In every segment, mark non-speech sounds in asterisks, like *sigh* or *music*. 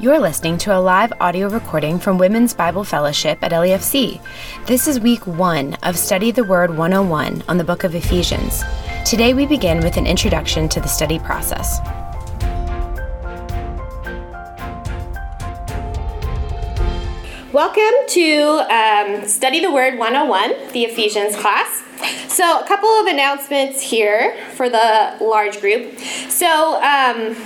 You're listening to a live audio recording from Women's Bible Fellowship at LEFC. This is week one of Study the Word 101 on the book of Ephesians. Today we begin with an introduction to the study process. Welcome to um, Study the Word 101, the Ephesians class. So, a couple of announcements here for the large group. So, um,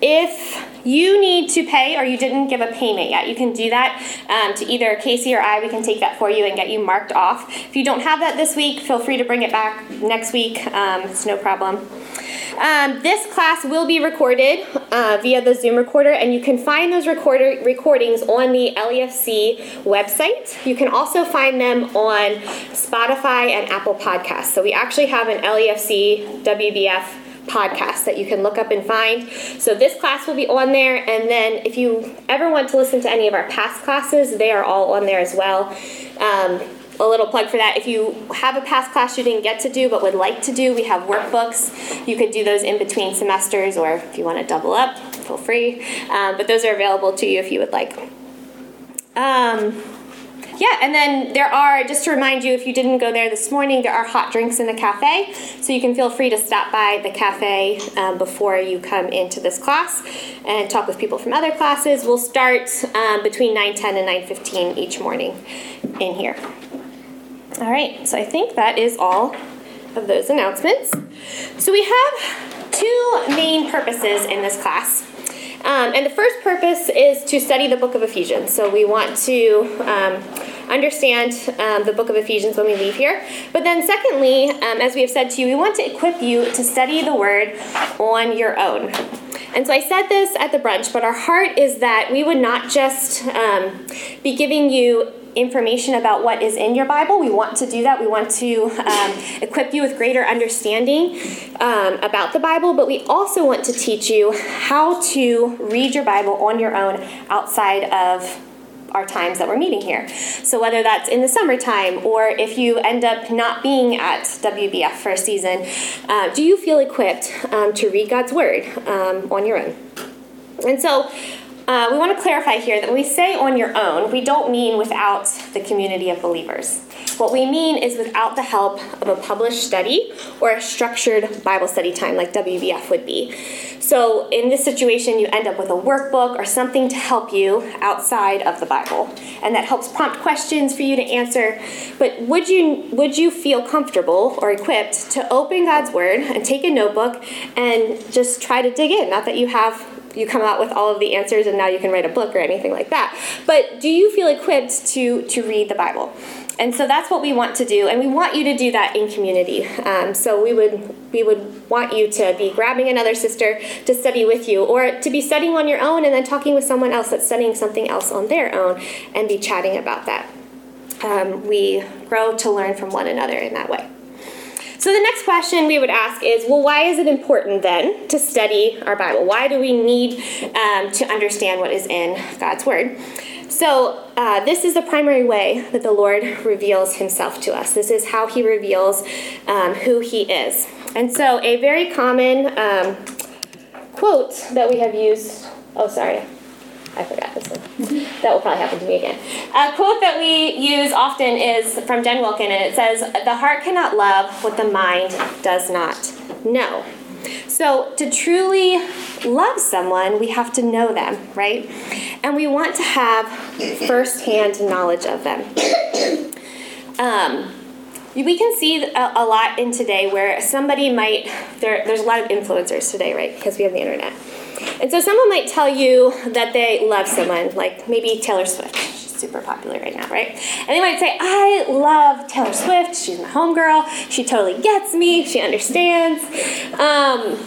if you need to pay or you didn't give a payment yet, you can do that um, to either Casey or I. We can take that for you and get you marked off. If you don't have that this week, feel free to bring it back next week. Um, it's no problem. Um, this class will be recorded uh, via the Zoom recorder, and you can find those recorder recordings on the LEFC website. You can also find them on Spotify and Apple Podcasts. So we actually have an LEFC WBF podcast that you can look up and find. So this class will be on there, and then if you ever want to listen to any of our past classes, they are all on there as well. Um, a little plug for that. If you have a past class you didn't get to do but would like to do, we have workbooks. You could do those in between semesters, or if you want to double up, feel free. Um, but those are available to you if you would like. Um, yeah, and then there are, just to remind you, if you didn't go there this morning, there are hot drinks in the cafe. So you can feel free to stop by the cafe um, before you come into this class and talk with people from other classes. We'll start um, between 9.10 and 9.15 each morning in here. All right, so I think that is all of those announcements. So we have two main purposes in this class. Um, and the first purpose is to study the book of Ephesians. So we want to um, understand um, the book of Ephesians when we leave here. But then, secondly, um, as we have said to you, we want to equip you to study the word on your own. And so I said this at the brunch, but our heart is that we would not just um, be giving you information about what is in your Bible. We want to do that. We want to um, equip you with greater understanding um, about the Bible, but we also want to teach you how to read your Bible on your own outside of our times that we're meeting here. So, whether that's in the summertime or if you end up not being at WBF for a season, uh, do you feel equipped um, to read God's Word um, on your own? And so, uh, we want to clarify here that when we say on your own, we don't mean without the community of believers. What we mean is without the help of a published study or a structured Bible study time like WBF would be. So, in this situation, you end up with a workbook or something to help you outside of the Bible, and that helps prompt questions for you to answer. But would you would you feel comfortable or equipped to open God's Word and take a notebook and just try to dig in? Not that you have you come out with all of the answers and now you can write a book or anything like that. But do you feel equipped to to read the Bible? And so that's what we want to do, and we want you to do that in community. Um, so we would we would want you to be grabbing another sister to study with you, or to be studying on your own and then talking with someone else that's studying something else on their own, and be chatting about that. Um, we grow to learn from one another in that way. So the next question we would ask is, well, why is it important then to study our Bible? Why do we need um, to understand what is in God's Word? So, uh, this is the primary way that the Lord reveals himself to us. This is how he reveals um, who he is. And so, a very common um, quote that we have used, oh, sorry, I forgot this one. that will probably happen to me again. A quote that we use often is from Jen Wilkin, and it says, The heart cannot love what the mind does not know. So, to truly love someone, we have to know them, right? And we want to have firsthand knowledge of them. *coughs* Um, we can see a, a, lot in today where somebody might, there, there's a lot of influencers today, right? Because we have the internet. And so someone might tell you that they love someone, like maybe Taylor Swift. She's super popular right now, right? And they might say, I love Taylor Swift. She's my homegirl. She totally gets me. She understands. Um,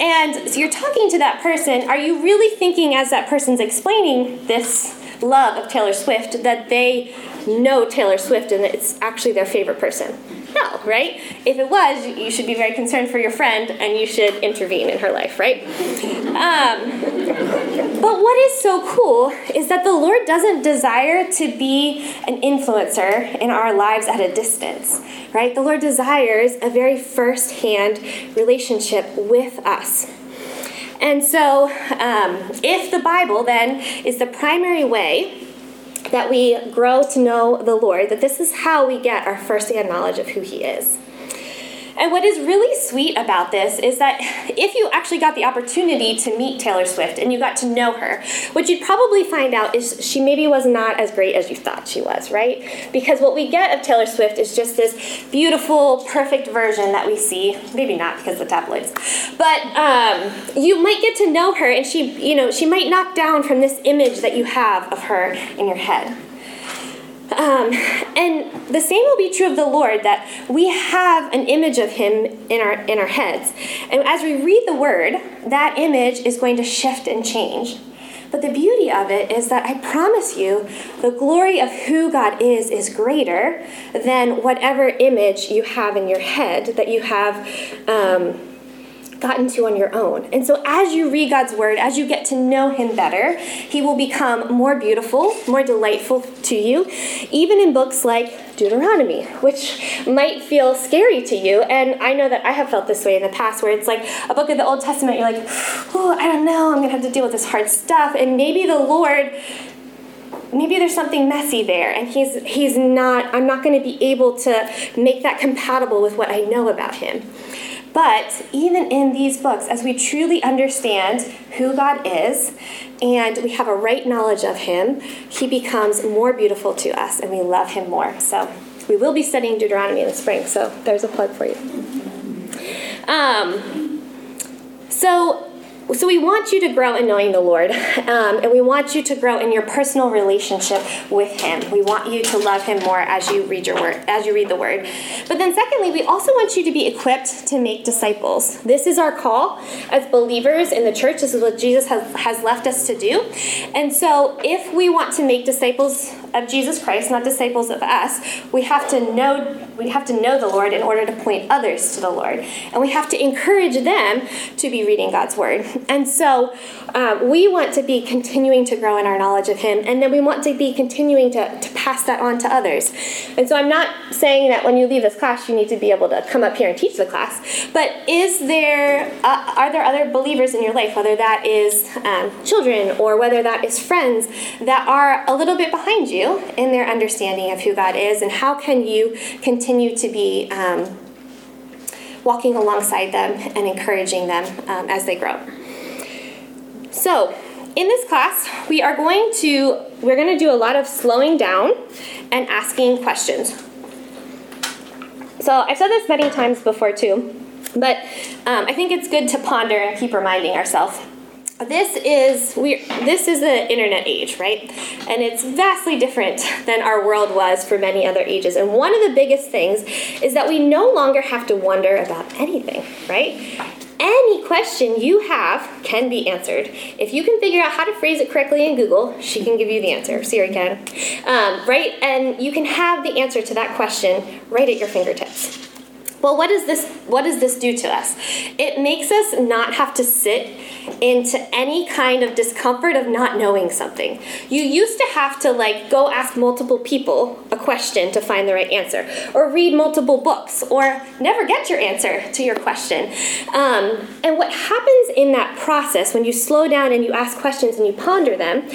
and so you're talking to that person. Are you really thinking, as that person's explaining this love of Taylor Swift, that they know Taylor Swift and it's actually their favorite person? No, right? If it was, you should be very concerned for your friend and you should intervene in her life, right? Um, but what is so cool is that the Lord doesn't desire to be an influencer in our lives at a distance, right? The Lord desires a very first hand relationship with us. And so, um, if the Bible then is the primary way that we grow to know the Lord, that this is how we get our firsthand knowledge of who He is. And what is really sweet about this is that if you actually got the opportunity to meet Taylor Swift and you got to know her, what you'd probably find out is she maybe was not as great as you thought she was, right? Because what we get of Taylor Swift is just this beautiful, perfect version that we see. Maybe not because of the tabloids, but um, you might get to know her, and she, you know, she might knock down from this image that you have of her in your head. Um, and the same will be true of the Lord that we have an image of Him in our in our heads, and as we read the Word, that image is going to shift and change. But the beauty of it is that I promise you, the glory of who God is is greater than whatever image you have in your head that you have. Um, gotten to on your own. And so, as you read God's word, as you get to know Him better, He will become more beautiful, more delightful to you, even in books like Deuteronomy, which might feel scary to you. And I know that I have felt this way in the past, where it's like a book of the Old Testament, you're like, oh, I don't know, I'm going to have to deal with this hard stuff. And maybe the Lord maybe there's something messy there and he's he's not i'm not going to be able to make that compatible with what i know about him but even in these books, as we truly understand who God is and we have a right knowledge of Him, He becomes more beautiful to us and we love Him more. So we will be studying Deuteronomy in the spring, so there's a plug for you. Um, so so we want you to grow in knowing the Lord, *laughs* um, and we want you to grow in your personal relationship with Him. We want you to love Him more as you read your word, as you read the Word. But then, secondly, we also want you to be equipped to make disciples. This is our call as believers in the church. This is what Jesus has, has left us to do. And so, if we want to make disciples of Jesus Christ, not disciples of us, we have to know we have to know the Lord in order to point others to the Lord, and we have to encourage them to be reading God's Word. *laughs* And so um, we want to be continuing to grow in our knowledge of Him, and then we want to be continuing to, to pass that on to others. And so I'm not saying that when you leave this class, you need to be able to come up here and teach the class, but is there, uh, are there other believers in your life, whether that is um, children or whether that is friends, that are a little bit behind you in their understanding of who God is, and how can you continue to be um, walking alongside them and encouraging them um, as they grow? So, in this class, we are going to we're going to do a lot of slowing down and asking questions. So, I've said this many times before too, but um, I think it's good to ponder and keep reminding ourselves. This is we this is the internet age, right? And it's vastly different than our world was for many other ages. And one of the biggest things is that we no longer have to wonder about anything, right? Any question you have can be answered. If you can figure out how to phrase it correctly in Google, she can give you the answer. Siri can. Um, right? And you can have the answer to that question right at your fingertips. Well, what does this what does this do to us? It makes us not have to sit into any kind of discomfort of not knowing something. You used to have to like go ask multiple people a question to find the right answer, or read multiple books, or never get your answer to your question. Um, and what happens in that process when you slow down and you ask questions and you ponder them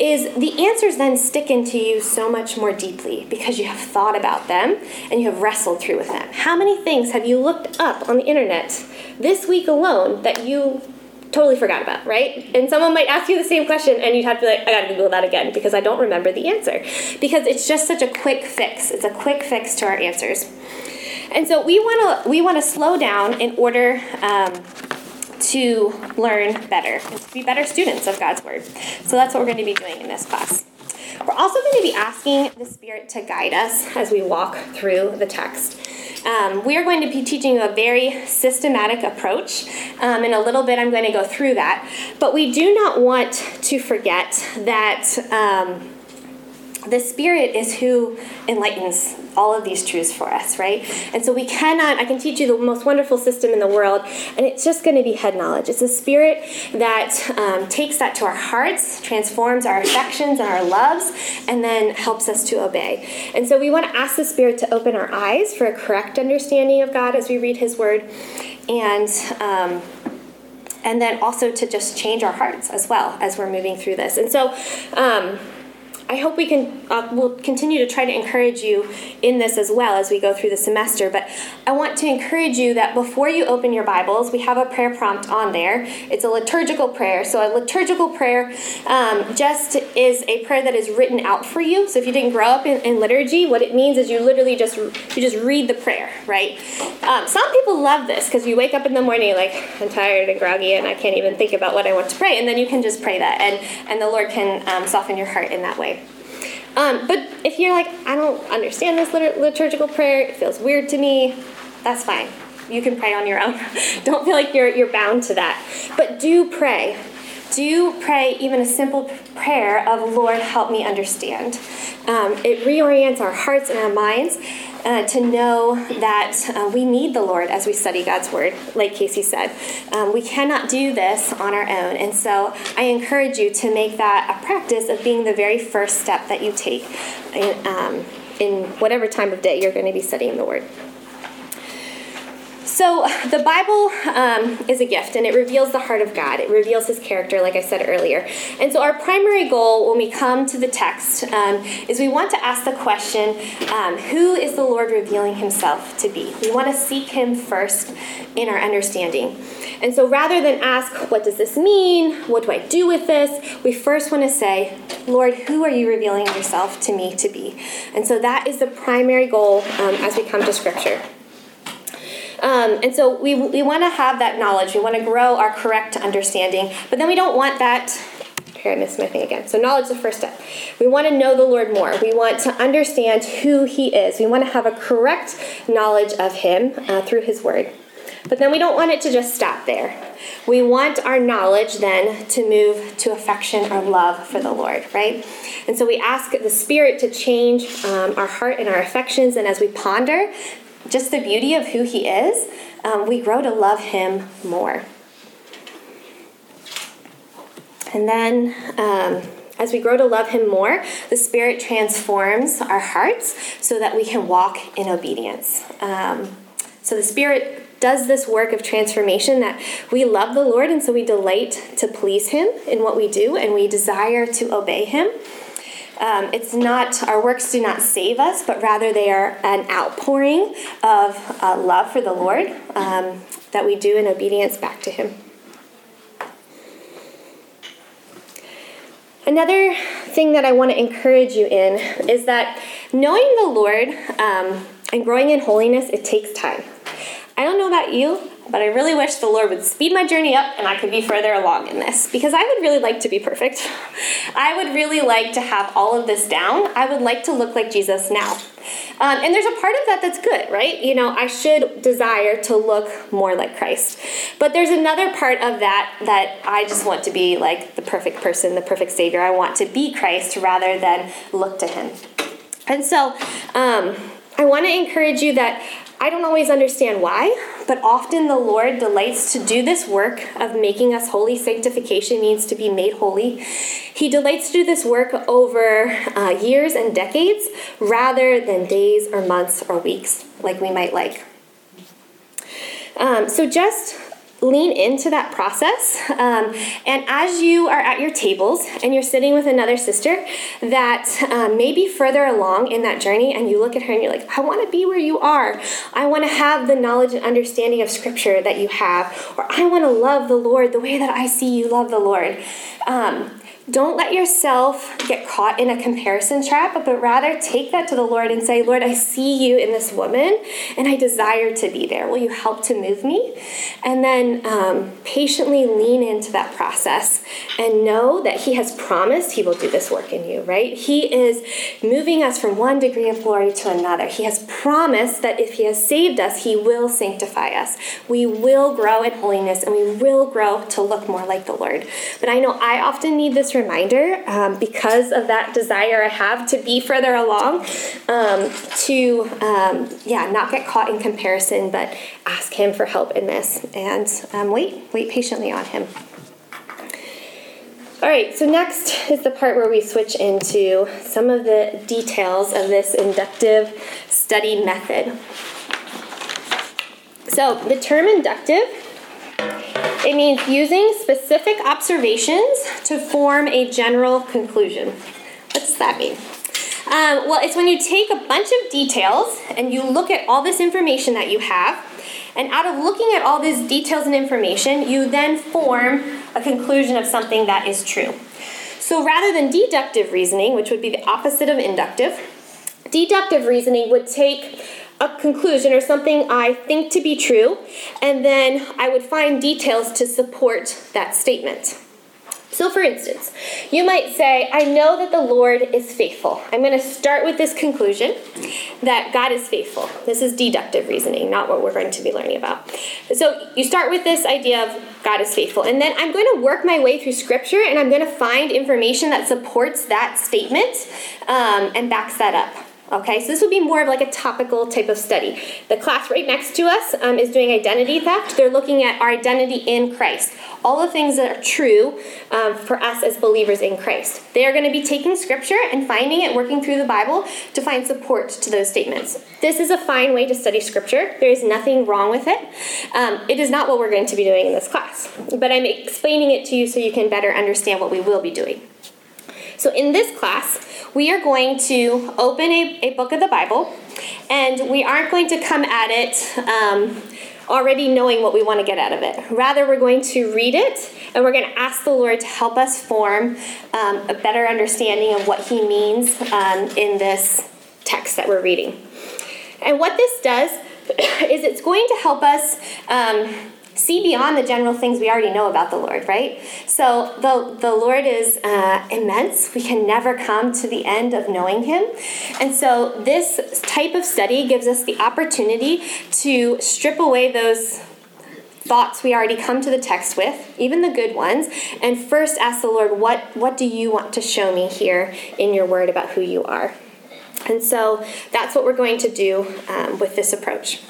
is the answers then stick into you so much more deeply because you have thought about them and you have wrestled through with them. How many things have you looked up on the internet this week alone that you totally forgot about, right? And someone might ask you the same question and you'd have to be like, I gotta Google that again because I don't remember the answer. Because it's just such a quick fix. It's a quick fix to our answers. And so we wanna we wanna slow down in order um, to learn better and to be better students of God's Word. So that's what we're going to be doing in this class. We're also going to be asking the Spirit to guide us as we walk through the text. Um, we are going to be teaching a very systematic approach. Um, in a little bit, I'm going to go through that. But we do not want to forget that. Um, the Spirit is who enlightens all of these truths for us, right? And so we cannot, I can teach you the most wonderful system in the world, and it's just going to be head knowledge. It's the Spirit that um, takes that to our hearts, transforms our affections and our loves, and then helps us to obey. And so we want to ask the Spirit to open our eyes for a correct understanding of God as we read His Word and. Um, and then also to just change our hearts as well as we're moving through this. And so, um, I hope we can uh, we'll continue to try to encourage you in this as well as we go through the semester. But I want to encourage you that before you open your Bibles, we have a prayer prompt on there. It's a liturgical prayer. So a liturgical prayer um, just is a prayer that is written out for you. So if you didn't grow up in, in liturgy, what it means is you literally just you just read the prayer, right? Um, some people love this because you wake up in the morning like I'm tired and groggy and I can't even think about what I want to pray, and then you can just pray that, and and the Lord can um, soften your heart in that way. Um, but if you're like, I don't understand this liturgical prayer, it feels weird to me, that's fine. You can pray on your own. *laughs* don't feel like you're, you're bound to that. But do pray. Do pray even a simple prayer of, Lord, help me understand. Um, it reorients our hearts and our minds uh, to know that uh, we need the Lord as we study God's Word, like Casey said. Um, we cannot do this on our own. And so I encourage you to make that a practice of being the very first step that you take in, um, in whatever time of day you're going to be studying the Word. So, the Bible um, is a gift and it reveals the heart of God. It reveals his character, like I said earlier. And so, our primary goal when we come to the text um, is we want to ask the question um, who is the Lord revealing himself to be? We want to seek him first in our understanding. And so, rather than ask, what does this mean? What do I do with this? We first want to say, Lord, who are you revealing yourself to me to be? And so, that is the primary goal um, as we come to Scripture. Um, and so we, we want to have that knowledge. We want to grow our correct understanding, but then we don't want that. Here, I missed my thing again. So, knowledge is the first step. We want to know the Lord more. We want to understand who He is. We want to have a correct knowledge of Him uh, through His Word. But then we don't want it to just stop there. We want our knowledge then to move to affection or love for the Lord, right? And so we ask the Spirit to change um, our heart and our affections. And as we ponder just the beauty of who he is, um, we grow to love him more. And then, um, as we grow to love him more, the Spirit transforms our hearts so that we can walk in obedience. Um, so the Spirit does this work of transformation that we love the Lord and so we delight to please him in what we do and we desire to obey him. Um, it's not, our works do not save us, but rather they are an outpouring of uh, love for the Lord um, that we do in obedience back to Him. Another thing that I want to encourage you in is that knowing the Lord um, and growing in holiness, it takes time. I don't know about you, but I really wish the Lord would speed my journey up and I could be further along in this because I would really like to be perfect. *laughs* I would really like to have all of this down. I would like to look like Jesus now. Um, and there's a part of that that's good, right? You know, I should desire to look more like Christ. But there's another part of that that I just want to be like the perfect person, the perfect Savior. I want to be Christ rather than look to Him. And so, um, I want to encourage you that I don't always understand why, but often the Lord delights to do this work of making us holy. Sanctification means to be made holy. He delights to do this work over uh, years and decades rather than days or months or weeks, like we might like. Um, so just lean into that process. Um, and as you are at your tables and you're sitting with another sister that um, may be further along in that journey, and you look at her and you're like, I want to be where you are. I want to have the knowledge and understanding of Scripture that you have, or I want to love the Lord the way that I see you love the Lord. Um, don't let yourself get caught in a comparison trap, but rather take that to the Lord and say, Lord, I see you in this woman and I desire to be there. Will you help to move me? And then um, patiently lean into that process and know that He has promised He will do this work in you, right? He is moving us from one degree of glory to another. He has promised that if He has saved us, He will sanctify us. We will grow in holiness and we will grow to look more like the Lord. But I know I often need this reminder um, because of that desire I have to be further along, um, to um, yeah, not get caught in comparison, but ask Him for help in this and um, wait, wait patiently on Him. All right, so next is the part where we switch into some of the details of this inductive study method. So, the term inductive It means using specific observations to form a general conclusion. What does that mean? Um, well, it's when you take a bunch of details and you look at all this information that you have, and out of looking at all these details and information, you then form a conclusion of something that is true. So rather than deductive reasoning, which would be the opposite of inductive, deductive reasoning would take a conclusion or something I think to be true, and then I would find details to support that statement. So, for instance, you might say, I know that the Lord is faithful. I'm going to start with this conclusion that God is faithful. This is deductive reasoning, not what we're going to be learning about. So, you start with this idea of God is faithful, and then I'm going to work my way through Scripture and I'm going to find information that supports that statement um, and backs that up. Okay, so this would be more of like a topical type of study. The class right next to us um, is doing identity theft. They're looking at our identity in Christ, all the things that are true um, for us as believers in Christ. They are going to be taking scripture and finding it, working through the Bible to find support to those statements. This is a fine way to study scripture. There is nothing wrong with it. Um, it is not what we're going to be doing in this class, but I'm explaining it to you so you can better understand what we will be doing. So, in this class, we are going to open a, a book of the Bible, and we aren't going to come at it um, already knowing what we want to get out of it. Rather, we're going to read it, and we're going to ask the Lord to help us form um, a better understanding of what He means um, in this text that we're reading. And what this does *clears throat* is it's going to help us um, see beyond the general things we already know about the Lord, right? So the, the Lord is uh, immense. We can never come to the end of knowing Him. And so this type of study gives us the opportunity to strip away those thoughts we already come to the text with, even the good ones, and first ask the Lord, what, what do you want to show me here in your word about who you are? And so that's what we're going to do um, with this approach.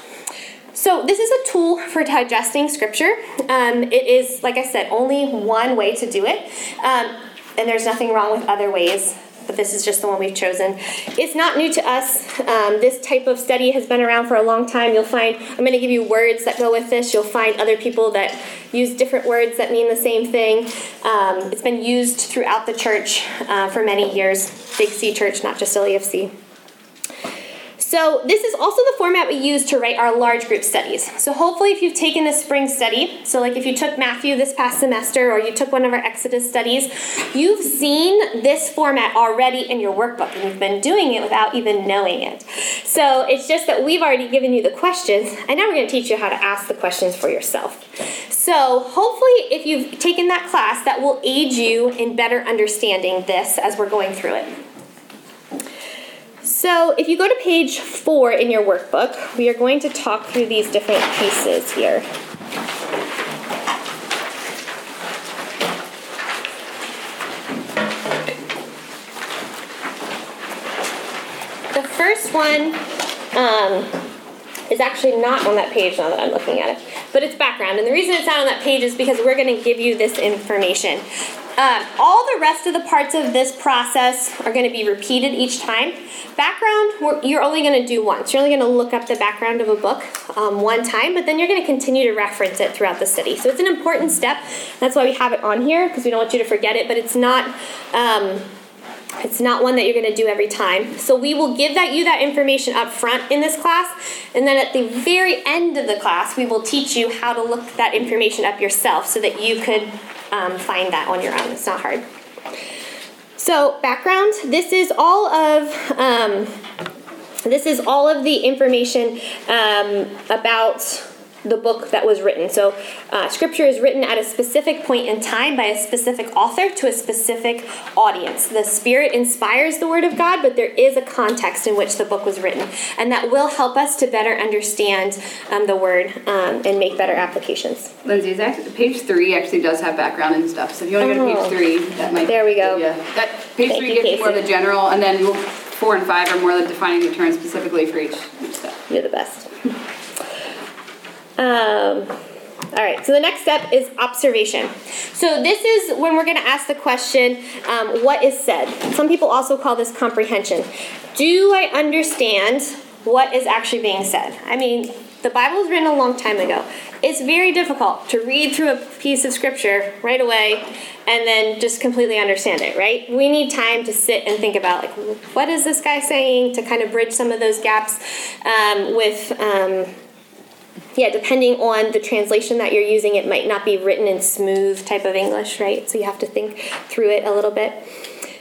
So, this is a tool for digesting scripture. Um, it is, like I said, only one way to do it, um, and there's nothing wrong with other ways. But this is just the one we've chosen. It's not new to us. Um, this type of study has been around for a long time. You'll find, I'm going to give you words that go with this. You'll find other people that use different words that mean the same thing. Um, it's been used throughout the church uh, for many years. Big C Church, not just LEFC. So this is also the format we use to write our large group studies. So hopefully if you've taken a spring study, so like if you took Matthew this past semester or you took one of our Exodus studies, you've seen this format already in your workbook and you've been doing it without even knowing it. So it's just that we've already given you the questions and now we're going to teach you how to ask the questions for yourself. So hopefully if you've taken that class, that will aid you in better understanding this as we're going through it. So if you go to page four in your workbook, we are going to talk through these different pieces here. The first one um, is actually not on that page now that I'm looking at it, but it's background. And the reason it's not on that page is because we're going to give you this information. Um, all the rest of the parts of this process are going to be repeated each time. Background, you're only going to do once. You're only going to look up the background of a book um, one time, but then you're going to continue to reference it throughout the study. So it's an important step. That's why we have it on here because we don't want you to forget it. But it's not. Um, it's not one that you're going to do every time. So we will give that you that information up front in this class, and then at the very end of the class, we will teach you how to look that information up yourself so that you could um, find that on your own. It's not hard. So background. This is all of um, this is all of the information um, about the book that was written. So, uh, scripture is written at a specific point in time by a specific author to a specific audience. The Spirit inspires the Word of God, but there is a context in which the book was written, and that will help us to better understand um, the Word um, and make better applications. Linsey, page three actually does have background and stuff. So if you want to go to page oh. three, that might. There we go. Yeah, that page Thank three you, gives more of the general, and then four and five are more the defining the term specifically for each, each step. You're the best. *laughs* Um, all right, so the next step is observation. So this is when we're going to ask the question, um, what is said? Some people also call this comprehension. Do I understand what is actually being said? I mean, The Bible was written a long time ago. It's very difficult to read through a piece of scripture right away and then just completely understand it, right? We need time to sit and think about, like, what is this guy saying to kind of bridge some of those gaps um, with. Um, yeah, depending on the translation that you're using, it might not be written in smooth type of English, right? So you have to think through it a little bit.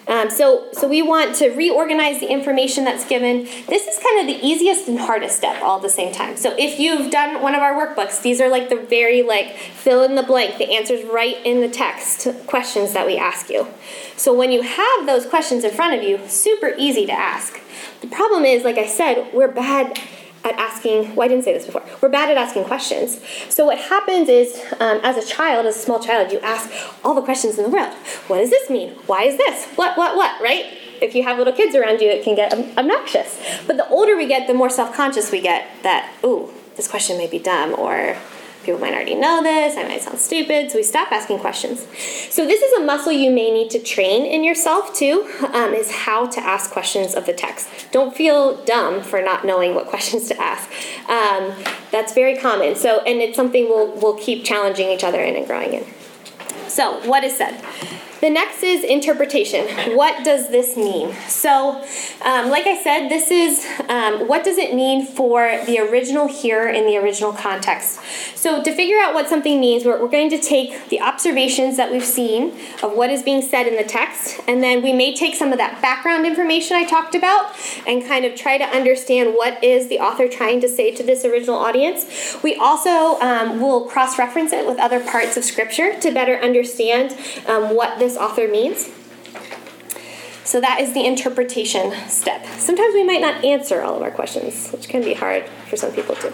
Um, so, so we want to reorganize the information that's given. This is kind of the easiest and hardest step all at the same time. So if you've done one of our workbooks, these are like the very like fill in the blank, the answers right in the text questions that we ask you. So when you have those questions in front of you, super easy to ask. The problem is, like I said, we're bad at asking, well, I didn't say this before, we're bad at asking questions. So what happens is, um, as a child, as a small child, you ask all the questions in the world. What does this mean? Why is this? What, what, what, right? If you have little kids around you, it can get obnoxious. But the older we get, the more self-conscious we get that, ooh, this question may be dumb, or people might already know this, I might sound stupid, so we stop asking questions. So this is a muscle you may need to train in yourself too, um, is how to ask questions of the text. Don't feel dumb for not knowing what *laughs* questions to ask. Um, that's very common. So, and it's something we'll, we'll keep challenging each other in and growing in. So, what is said? The next is interpretation. What does this mean? So, um, like I said, this is um, what does it mean for the original hearer in the original context. So, to figure out what something means, we're, we're going to take the observations that we've seen of what is being said in the text, and then we may take some of that background information I talked about and kind of try to understand what is the author trying to say to this original audience. We also um, will cross reference it with other parts of Scripture to better understand um, what this this author means. So that is the interpretation step. Sometimes we might not answer all of our questions, which can be hard for some people too.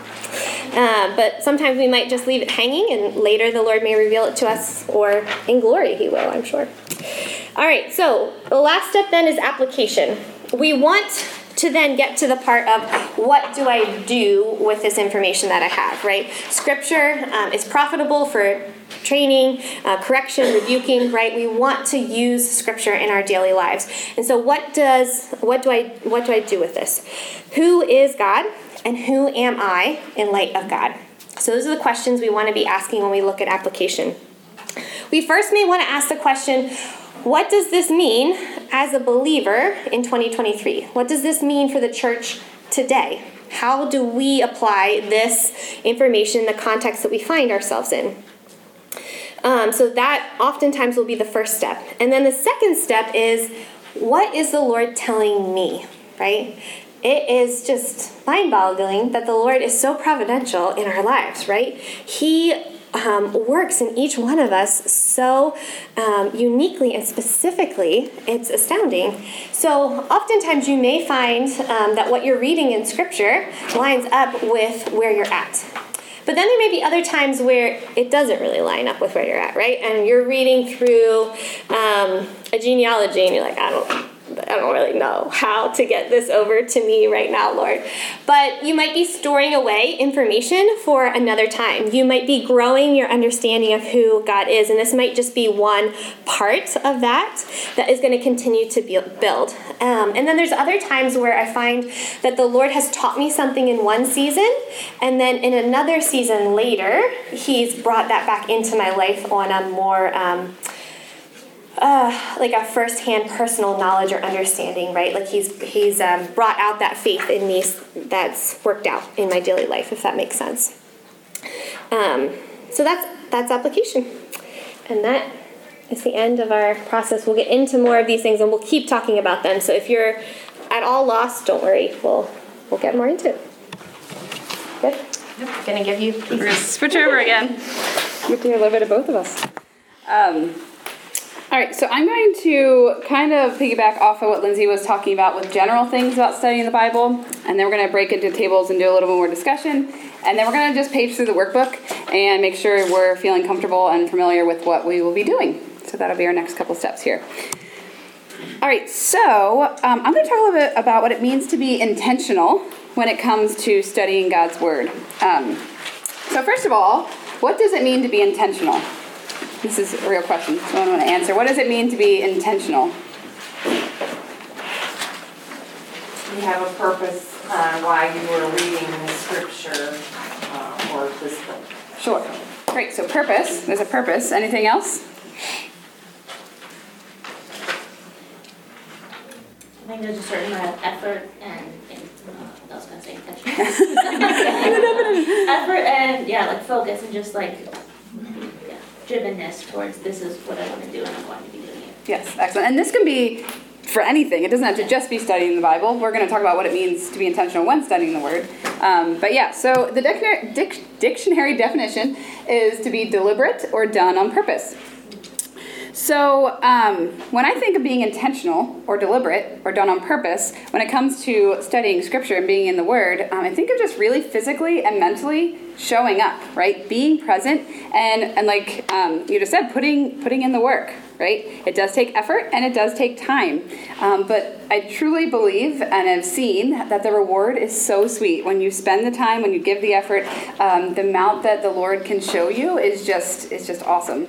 Uh, but sometimes we might just leave it hanging, and later the Lord may reveal it to us, or in glory He will, I'm sure. All right, so the last step then is application. We want to then get to the part of what do I do with this information that I have, right? Scripture um, is profitable for training, uh, correction, rebuking, right? We want to use scripture in our daily lives. And so what does what do I what do I do with this? Who is God and who am I in light of God? So those are the questions we want to be asking when we look at application. We first may want to ask the question, what does this mean as a believer in 2023? What does this mean for the church today? How do we apply this information in the context that we find ourselves in? Um, so that oftentimes will be the first step. And then the second step is what is the Lord telling me, right? It is just mind boggling that the Lord is so providential in our lives, right? He um, works in each one of us so um, uniquely and specifically, it's astounding. So, oftentimes, you may find um, that what you're reading in Scripture lines up with where you're at. But then there may be other times where it doesn't really line up with where you're at, right? And you're reading through um, a genealogy and you're like, I don't I don't really know how to get this over to me right now, Lord. But you might be storing away information for another time. You might be growing your understanding of who God is, and this might just be one part of that that is going to continue to build. Um, and then there's other times where I find that the Lord has taught me something in one season, and then in another season later, He's brought that back into my life on a more um, uh, like a firsthand personal knowledge or understanding, right? Like he's he's um, brought out that faith in me that's worked out in my daily life, if that makes sense. Um, so that's that's application, and that is the end of our process. We'll get into more of these things, and we'll keep talking about them. So if you're at all lost, don't worry. We'll we'll get more into it. Good. Yep. Gonna give you. We're gonna switch over again. We're doing a little bit of both of us. Um, all right, so I'm going to kind of piggyback off of what Linsey was talking about with general things about studying the Bible, and then we're going to break into tables and do a little bit more discussion, and then we're going to just page through the workbook and make sure we're feeling comfortable and familiar with what we will be doing. So that'll be our next couple steps here. All right, so um, I'm going to talk a little bit about what it means to be intentional when it comes to studying God's Word. Um, so, first of all, what does it mean to be intentional? This is a real question. Someone want to answer. What does it mean to be intentional? you have a purpose uh, why you are reading the scripture uh, or this book. Sure. Great. So purpose. There's a purpose. Anything else? I think there's a certain amount of effort and, and uh, I was gonna say intention. *laughs* *laughs* effort and yeah, like focus and just like yeah, drivenness towards this is what I want to do and I'm going to be doing it. Yes, excellent. And this can be for anything. It doesn't have to just be studying the Bible. We're going to talk about what it means to be intentional when studying the Word. Um, but yeah, so the dic- dictionary definition is to be deliberate or done on purpose. So, um, when I think of being intentional or deliberate or done on purpose, when it comes to studying scripture and being in the Word, um, I think of just really physically and mentally showing up, right? Being present and, and like um, you just said, putting, putting in the work, right? It does take effort and it does take time. Um, but I truly believe and have seen that the reward is so sweet. When you spend the time, when you give the effort, um, the amount that the Lord can show you is just, is just awesome.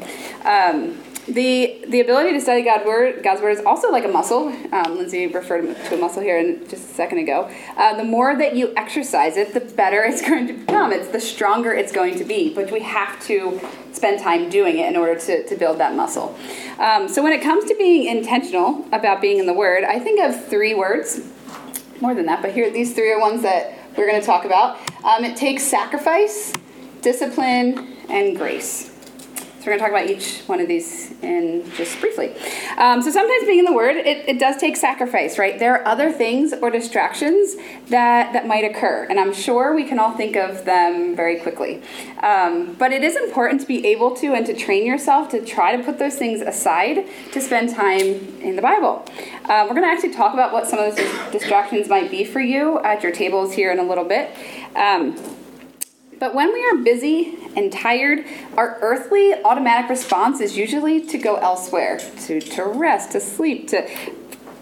The the ability to study God's word, God's word is also like a muscle. Um, Linsey referred to a muscle here in just a second ago. Uh, the more that you exercise it, the better it's *laughs* going to become. It's the stronger it's going to be. But we have to spend time doing it in order to, to build that muscle. Um, so when it comes to being intentional about being in the Word, I think of three words. More than that, but here these three are ones that we're going to talk about. Um, it takes sacrifice, discipline, and grace. We're going to talk about each one of these in just briefly. Um, so sometimes being in the Word, it, it does take sacrifice, right? There are other things or distractions that, that might occur, and I'm sure we can all think of them very quickly. Um, but it is important to be able to and to train yourself to try to put those things aside to spend time in the Bible. Uh, we're going to actually talk about what some of those distractions might be for you at your tables here in a little bit. Um, but when we are busy and tired, our earthly automatic response is usually to go elsewhere, to, to rest, to sleep, to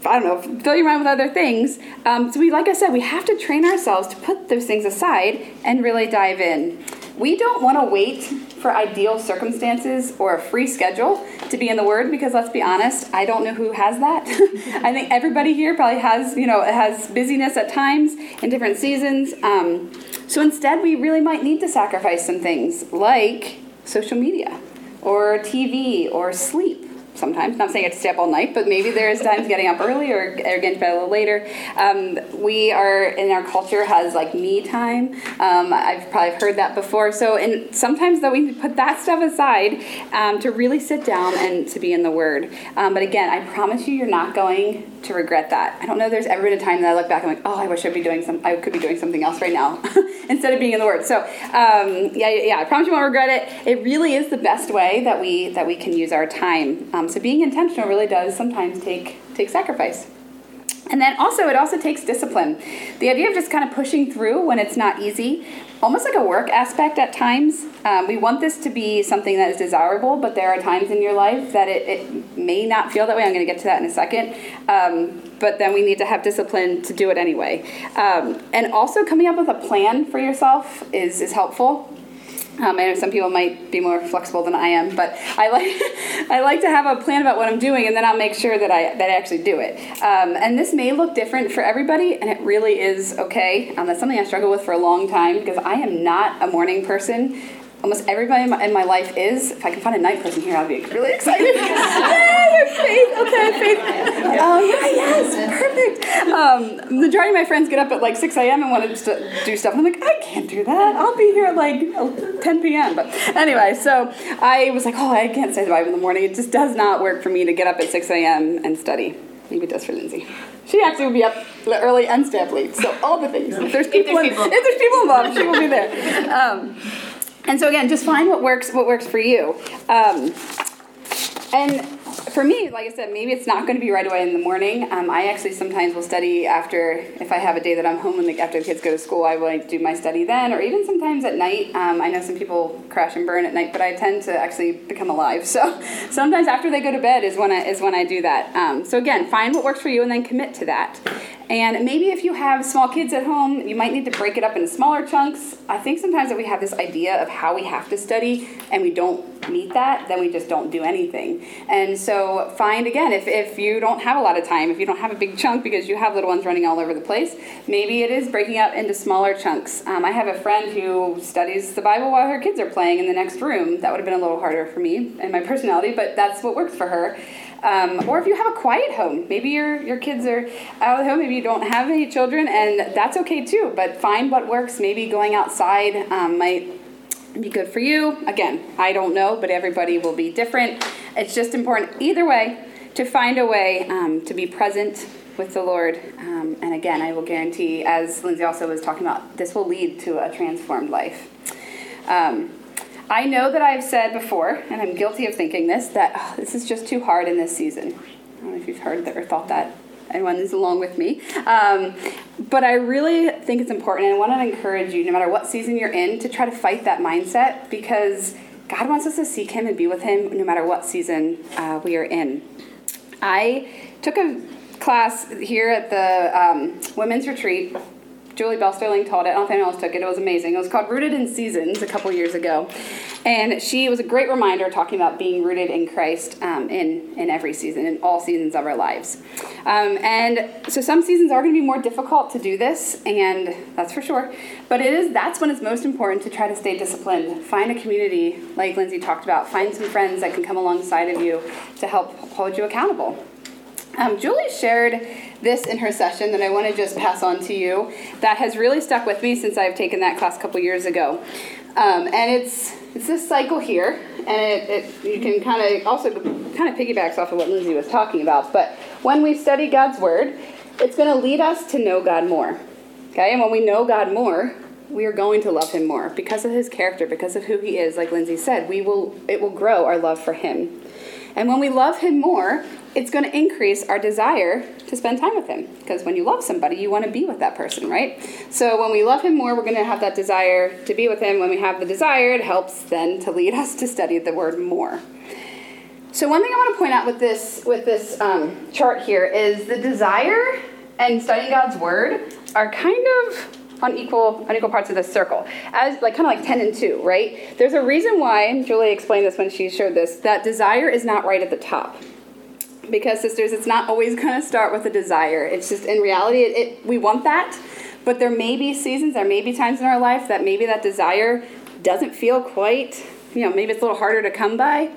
I don't know, fill your mind with other things. Um, so we, like I said, we have to train ourselves to put those things aside and really dive in. We don't want to wait for ideal circumstances or a free schedule to be in the Word because let's be honest, I don't know who has that. *laughs* I think everybody here probably has, you know, has busyness at times in different seasons. Um, so instead, we really might need to sacrifice some things like social media or TV or sleep sometimes. Not saying I have to stay up all night, but maybe there's times getting up early or, or getting to bed a little later. Um, we are in our culture has like me time. Um, I've probably heard that before. So, and sometimes though we put that stuff aside um, to really sit down and to be in the Word. Um, but again, I promise you, you're not going to regret that. I don't know. There's ever been a time that I look back and I'm like, oh, I wish I'd be doing some. I could be doing something else right now *laughs* instead of being in the Word. So, um, yeah, yeah. I promise you won't regret it. It really is the best way that we that we can use our time. Um, so being intentional really does sometimes take take sacrifice. And then also, it also takes discipline. The idea of just kind of pushing through when it's not easy, almost like a work aspect at times. Um, we want this to be something that is desirable, but there are times in your life that it, it may not feel that way. I'm going to get to that in a second. Um, but then we need to have discipline to do it anyway. Um, and also, coming up with a plan for yourself is, is helpful. Um, I know some people might be more flexible than I am, but I like *laughs* I like to have a plan about what I'm doing, and then I'll make sure that I that I actually do it. Um, and this may look different for everybody, and it really is okay. Um, that's something I struggle with for a long time because I am not a morning person almost everybody in my, in my, life is. If I can find a night person here, I'll be really excited. *laughs* Yay, faith. Okay, faith. Um, yes, perfect. Um, the majority of my friends get up at like 6 a.m. and want to do stuff. And I'm like, I can't do that. I'll be here at like 10 p.m. But anyway, so I was like, oh, I can't stay the Bible in the morning. It just does not work for me to get up at 6 a.m. and study. Maybe it does for Linsey. She actually would be up early and stay up late. So all the things. If there's people, if there's people, in, if there's people involved, she will be there. Um, and so again, just find what works what works for you. Um, and for me, like I said, maybe it's not going to be right away in the morning. Um, I actually sometimes will study after, if I have a day that I'm home and the, after the kids go to school, I will do my study then, or even sometimes at night. Um, I know some people crash and burn at night, but I tend to actually become alive. *laughs* So sometimes after they go to bed is when I, is when I do that. Um, so again, find what works for you and then commit to that. And maybe if you have small kids at home, you might need to break it up into smaller chunks. I think sometimes that we have this idea of how we have to study and we don't meet that, then we just don't do anything. And so find again, if, if you don't have a lot of time, if you don't have a big chunk because you have little ones running all over the place, maybe it is breaking up into smaller chunks. Um, I have a friend who studies the Bible while her kids are playing in the next room. That would have been a little harder for me and my personality, but that's what works for her. Um, or if you have a quiet home, maybe your, your kids are out of the home, maybe you don't have any children, and that's okay too. But find what works. Maybe going outside um, might be good for you. Again, I don't know, but everybody will be different. It's just important, either way, to find a way um, to be present with the Lord. Um, and again, I will guarantee, as Linsey also was talking about, this will lead to a transformed life. Um, I know that I've said before, and I'm guilty of thinking this, that oh, this is just too hard in this season. I don't know if you've heard that or thought that. Anyone is along with me. Um, but I really think it's important, and I want to encourage you, no matter what season you're in, to try to fight that mindset because God wants us to seek Him and be with Him no matter what season uh, we are in. I took a class here at the um, women's retreat Julie Bell Sterling taught it. I don't think anyone else took it. It was amazing. It was called Rooted in Seasons a couple years ago. And she was a great reminder talking about being rooted in Christ um, in, in every season, in all seasons of our lives. Um, and so some seasons are going to be more difficult to do this, and that's for sure. But it is that's when it's most important to try to stay disciplined. Find a community, like Linsey talked about. Find some friends that can come alongside of you to help hold you accountable. Um, Julie shared this in her session that I want to just pass on to you that has really stuck with me since I've taken that class a couple years ago. Um, and it's it's this cycle here, and it, it you can kind of also kind of piggybacks off of what Linsey was talking about. But when we study God's word, it's going to lead us to know God more. Okay, and when we know God more, we are going to love Him more because of His character, because of who He is. Like Linsey said, we will it will grow our love for Him. And when we love Him more, it's going to increase our desire to spend time with him. Because when you love somebody you want to be with that person right? So when we love him more we're going to have that desire to be with him. When we have the desire it helps then to lead *laughs* us to study the word more. So one thing i want to point out with this with this um, chart here is the desire and studying god's word are kind of on equal on equal parts of this circle. As like kind of like 10 and 2 right? There's a reason why julie explained this when she showed this that desire is not right at the top because sisters it's not always *laughs* going to start with a desire. It's just in reality it, it, we want that but there may be seasons there may be times in our life that maybe that desire doesn't feel quite you know maybe it's a little harder to come by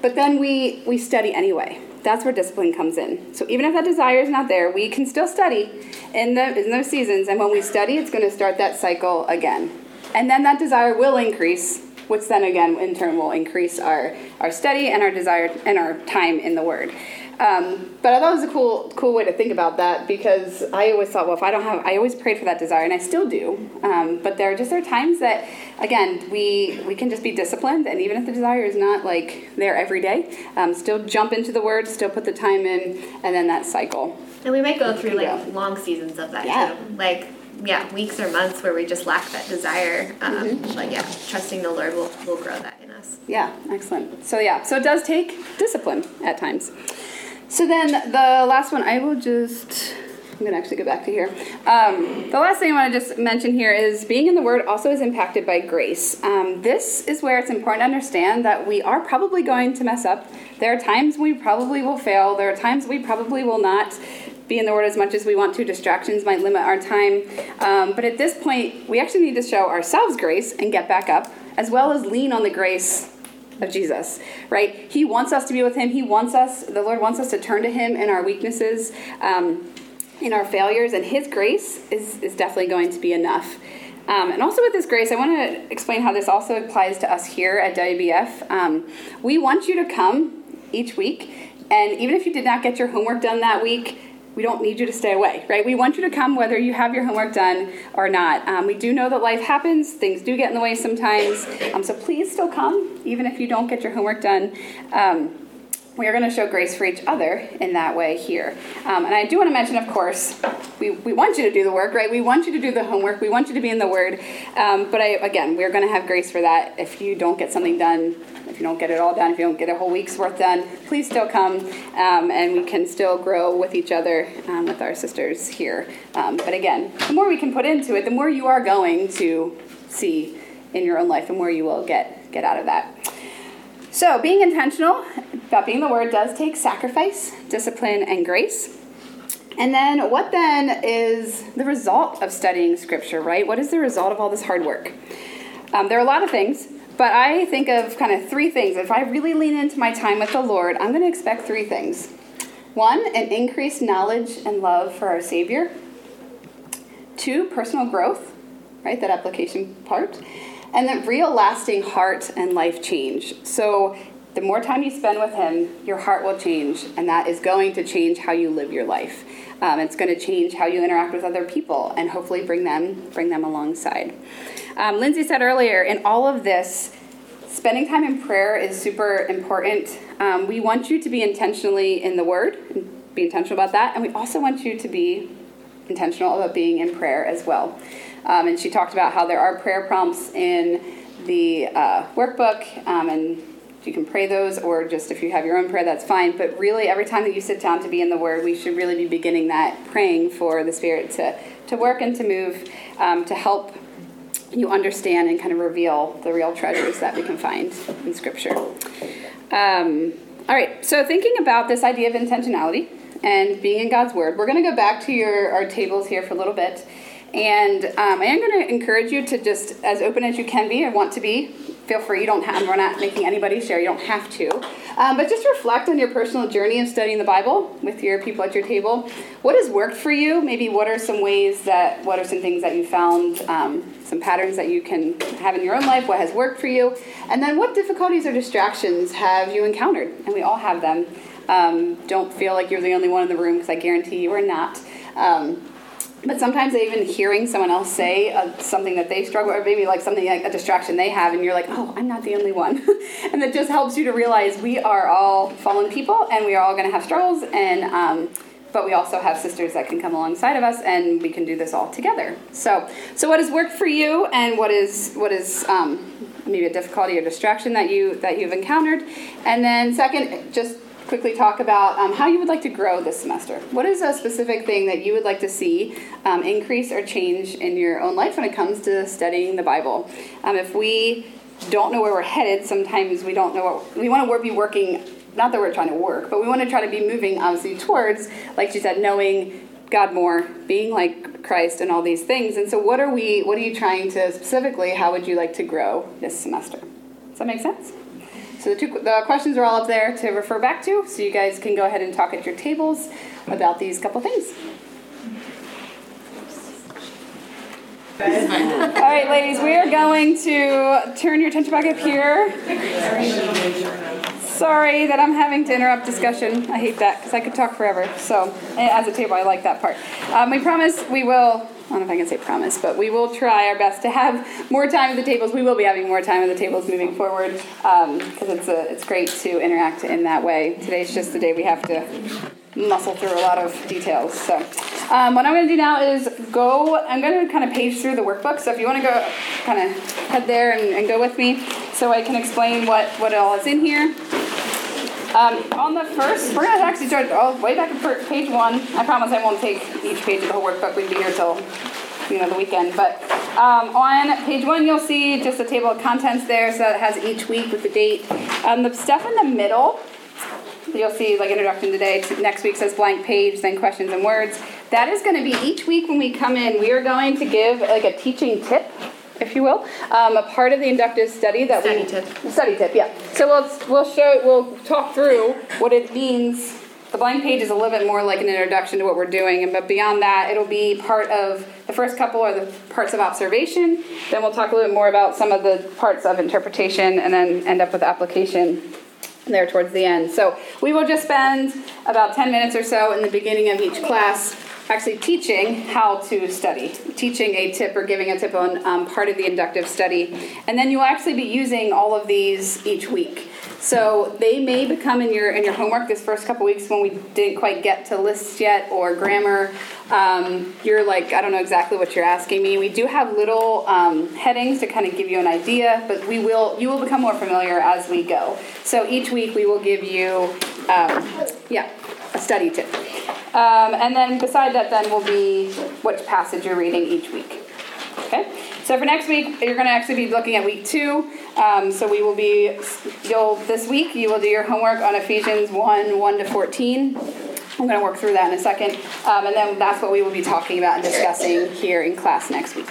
but then we we study anyway. That's where discipline comes in. So even if that desire is not there we can still study in, the, in those seasons and when we study it's going to start that cycle again. And then that desire will increase which then again in turn will increase our, our study and our desire and our time in the Word. Um, but I thought it was a cool cool way to think about that because I always thought, well, if I don't have, I always prayed for that desire, and I still do. Um, but there are just there are times that, again, we we can just be disciplined, and even if the desire is not like there every day, um, still jump into the Word, still put the time in, and then that cycle. And we might go through like long seasons of that yeah. too, like yeah, weeks or months where we just lack that desire. Um, Mm-hmm. But yeah, trusting the Lord will, will grow that in us. Yeah, excellent. So yeah, so it does take discipline at times. So then the last one, I will just. I'm gonna actually go back to here. Um, the last thing I want to just mention here is being in the Word also is impacted by grace. Um, this is where it's important to understand that we are probably going to mess up. There are times we probably will fail. There are times we probably will not be in the Word as much as we want to. Distractions might limit our time. Um, but at this point, we actually need to show ourselves grace and get back up, as well as lean on the grace of Jesus, right? He wants us to be with Him. He wants us, the Lord wants us to turn to Him in our weaknesses, um, in our failures, and His grace is, is definitely going to be enough. Um, and also with this grace, I want to explain how this also applies to us here at WBF. Um, we want you to come each week, and even if you did not get your homework done that week, we don't need you to stay away, right? We want you to come whether you have your homework done or not. Um, we do know that life happens, things do get in the way sometimes, um, so please still come, even if you don't get your homework done. Um, we are going to show grace for each other in that way here. Um, and I do want to mention, of course, we, we want you to do the work, right? We want you to do the homework. We want you to be in the Word. Um, but I, again, we're going to have grace for that. If you don't get something done, if you don't get it all done, if you don't get a whole week's worth done, please still come um, and we can still grow with each other, um, with our sisters here. Um, but again, the more we can put into it, the more you are going to see in your own life, and more you will get, get out of that. So, being intentional about being the word does take sacrifice, discipline, and grace. And then, what then is the result of studying scripture, right? What is the result of all this hard work? Um, there are a lot of things, but I think of kind of three things. If I really lean into my time with the Lord, I'm going to expect three things. One, an increased knowledge and love for our Savior. Two, personal growth, right? That application part and that real lasting heart and life change. So the more time you spend with Him, your heart will change, and that is going to change how you live your life. Um, it's going to change how you interact with other people, and hopefully bring them bring them alongside. Um, Linsey said earlier, in all of this, spending time in prayer is super important. Um, we want you to be intentionally in the Word, be intentional about that, and we also want you to be intentional about being in prayer as well. Um, and she talked about how there are prayer prompts in the uh, workbook, um, and you can pray those, or just if you have your own prayer, that's fine. But really, every time that you sit down to be in the Word, we should really be beginning that praying for the Spirit to, to work and to move, um, to help you understand and kind of reveal the real treasures that we can find in Scripture. Um, all right, so thinking about this idea of intentionality and being in God's Word, we're going to go back to your our tables here for a little bit. And um, I am going to encourage you to just, as open as you can be, I want to be. Feel free. You don't have. We're not making anybody share. You don't have to. Um, but just reflect on your personal journey of studying the Bible with your people at your table. What has worked for you? Maybe what are some ways that? What are some things that you found? Um, some patterns that you can have in your own life. What has worked for you? And then what difficulties or distractions have you encountered? And we all have them. Um, don't feel like you're the only one in the room because I guarantee you are not. Um, but sometimes even hearing someone else say uh, something that they struggle or maybe like something like a distraction they have and you're like oh i'm not the only one. *laughs* And that just helps you to realize we are all fallen people and we are all going to have struggles and um, but we also have sisters that can come alongside of us and we can do this all together. So so what has worked for you and what is what is um, maybe a difficulty or distraction that you that you've encountered? And then second just quickly talk about um, how you would like to grow this semester. What is a specific thing that you would like to see um, increase or change in your own life when it comes to studying the Bible? Um, if we don't know where we're headed, sometimes we don't know what we want to be working. Not that we're trying to work, but we want to try to be moving obviously towards, like she said, knowing God more, being like Christ, and all these things. And so, what are we? What are you trying to specifically? How would you like to grow this semester? Does that make sense? So the, two, the questions are all up there to refer back to, so you guys can go ahead and talk at your tables about these couple things. All right, ladies, we are going to turn your attention back up here. Sorry that I'm having to interrupt discussion. I hate that because I could talk forever. So, as a table, I like that part. Um, we promise we will I don't know if I can say promise, but we will try our best to have more time at the tables. We will be having more time at the tables moving forward because um, it's a, it's great to interact in that way. Today's just the day we have to muscle through a lot of details. So, um, what I'm going to do now is go. I'm going to kind of page through the workbook. So, if you want to go, kind of head there and, and go with me, so I can explain what what all is in here. Um, on the first, we're going to actually start all way back at page one. I promise I won't take each page of the whole workbook. We'd be here till you know the weekend. But um, on page one, you'll see just a table of contents there, so it has each week with the date. Um, the stuff in the middle, you'll see like introduction today. Next week says blank page, then questions and words. That is going to be each week when we come in. We are going to give like a teaching tip if you will, um, a part of the inductive study that study we tip. study tip, yeah. So we'll we'll show we'll talk through what it means. The blank page is a little bit more like an introduction to what we're doing, and but beyond that, it'll be part of the first couple are the parts of observation. Then we'll talk a little bit more about some of the parts of interpretation, and then end up with application there towards the end. So we will just spend about 10 minutes or so in the beginning of each class actually teaching how to study, teaching a tip or giving a tip on um, part of the inductive study. And then you'll actually be using all of these each week. So they may become in your in your homework this first couple weeks when we didn't quite get to lists yet or grammar. Um, you're like I don't know exactly what you're asking me. We do have little um, headings to kind of give you an idea, but we will you will become more familiar as we go. So each week we will give you um, yeah a study tip, um, and then beside that then will be which passage you're reading each week. Okay, so for next week, you're going to actually be looking at week two. Um, so we will be, you'll this week you will do your homework on Ephesians one one to fourteen. I'm going to work through that in a second, um, and then that's what we will be talking about and discussing here in class next week.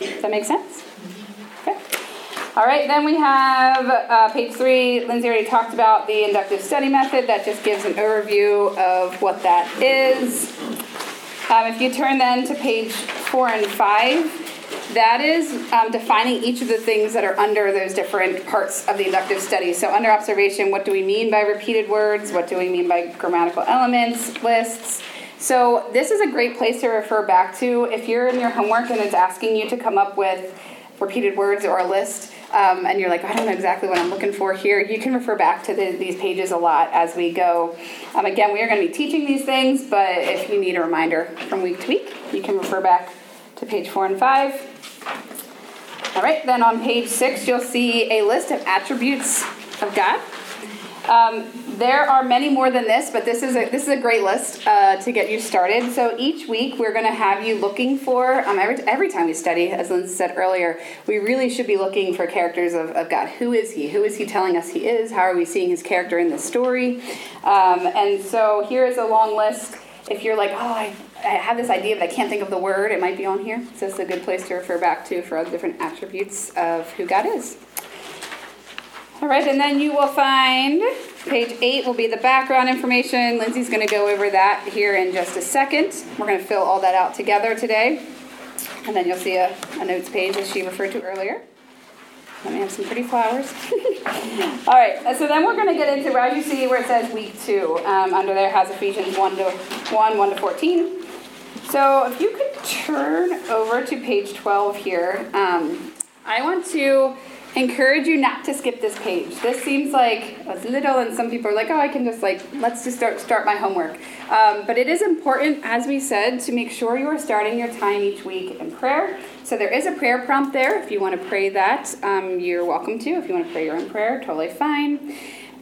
Does that make sense? All right, then we have uh, page three. Linsey already talked about the inductive study method. That just gives an overview of what that is. Um, if you turn then to page four and five, that is um, defining each of the things that are under those different parts of the inductive study. So, under observation, what do we mean by repeated words? What do we mean by grammatical elements, lists? So, this is a great place to refer back to if you're in your homework and it's asking you to come up with repeated words or a list. Um, and you're like, I don't know exactly what I'm looking for here, you can refer back to the, these pages a lot as we go. Um, again, we are going to be teaching these things, but if you need a reminder from week to week, you can refer back to page four and five. All right, then on page six, you'll see a list of attributes of God. Um, there are many more than this, but this is a this is a great list uh, to get you started. So each week we're going to have you looking for um, every every time we study, as Linsey said earlier, we really should be looking for characters of, of God. Who is He? Who is He telling us He is? How are we seeing His character in the story? Um, and so here is a long list. If you're like, oh, I I have this idea, but I can't think of the word. It might be on here. So it's a good place to refer back to for other different attributes of who God is. All right, and then you will find page eight will be the background information. Linsey's going to go over that here in just a second. We're going to fill all that out together today. And then you'll see a, a notes page as she referred to earlier. Let me have some pretty flowers. *laughs* All right, so then we're going to get into, as you see where it says week two, um, under there has Ephesians 1 to 1, 1 to 14. So if you could turn over to page 12 here, um, I want to encourage you not to skip this page. This seems like a little, and some people are like, oh, I can just like, let's just start, start my homework. Um, but it is important, as we said, to make sure you are starting your time each week in prayer. So there is a prayer prompt there. If you want to pray that, um, you're welcome to. If you want to pray your own prayer, totally fine.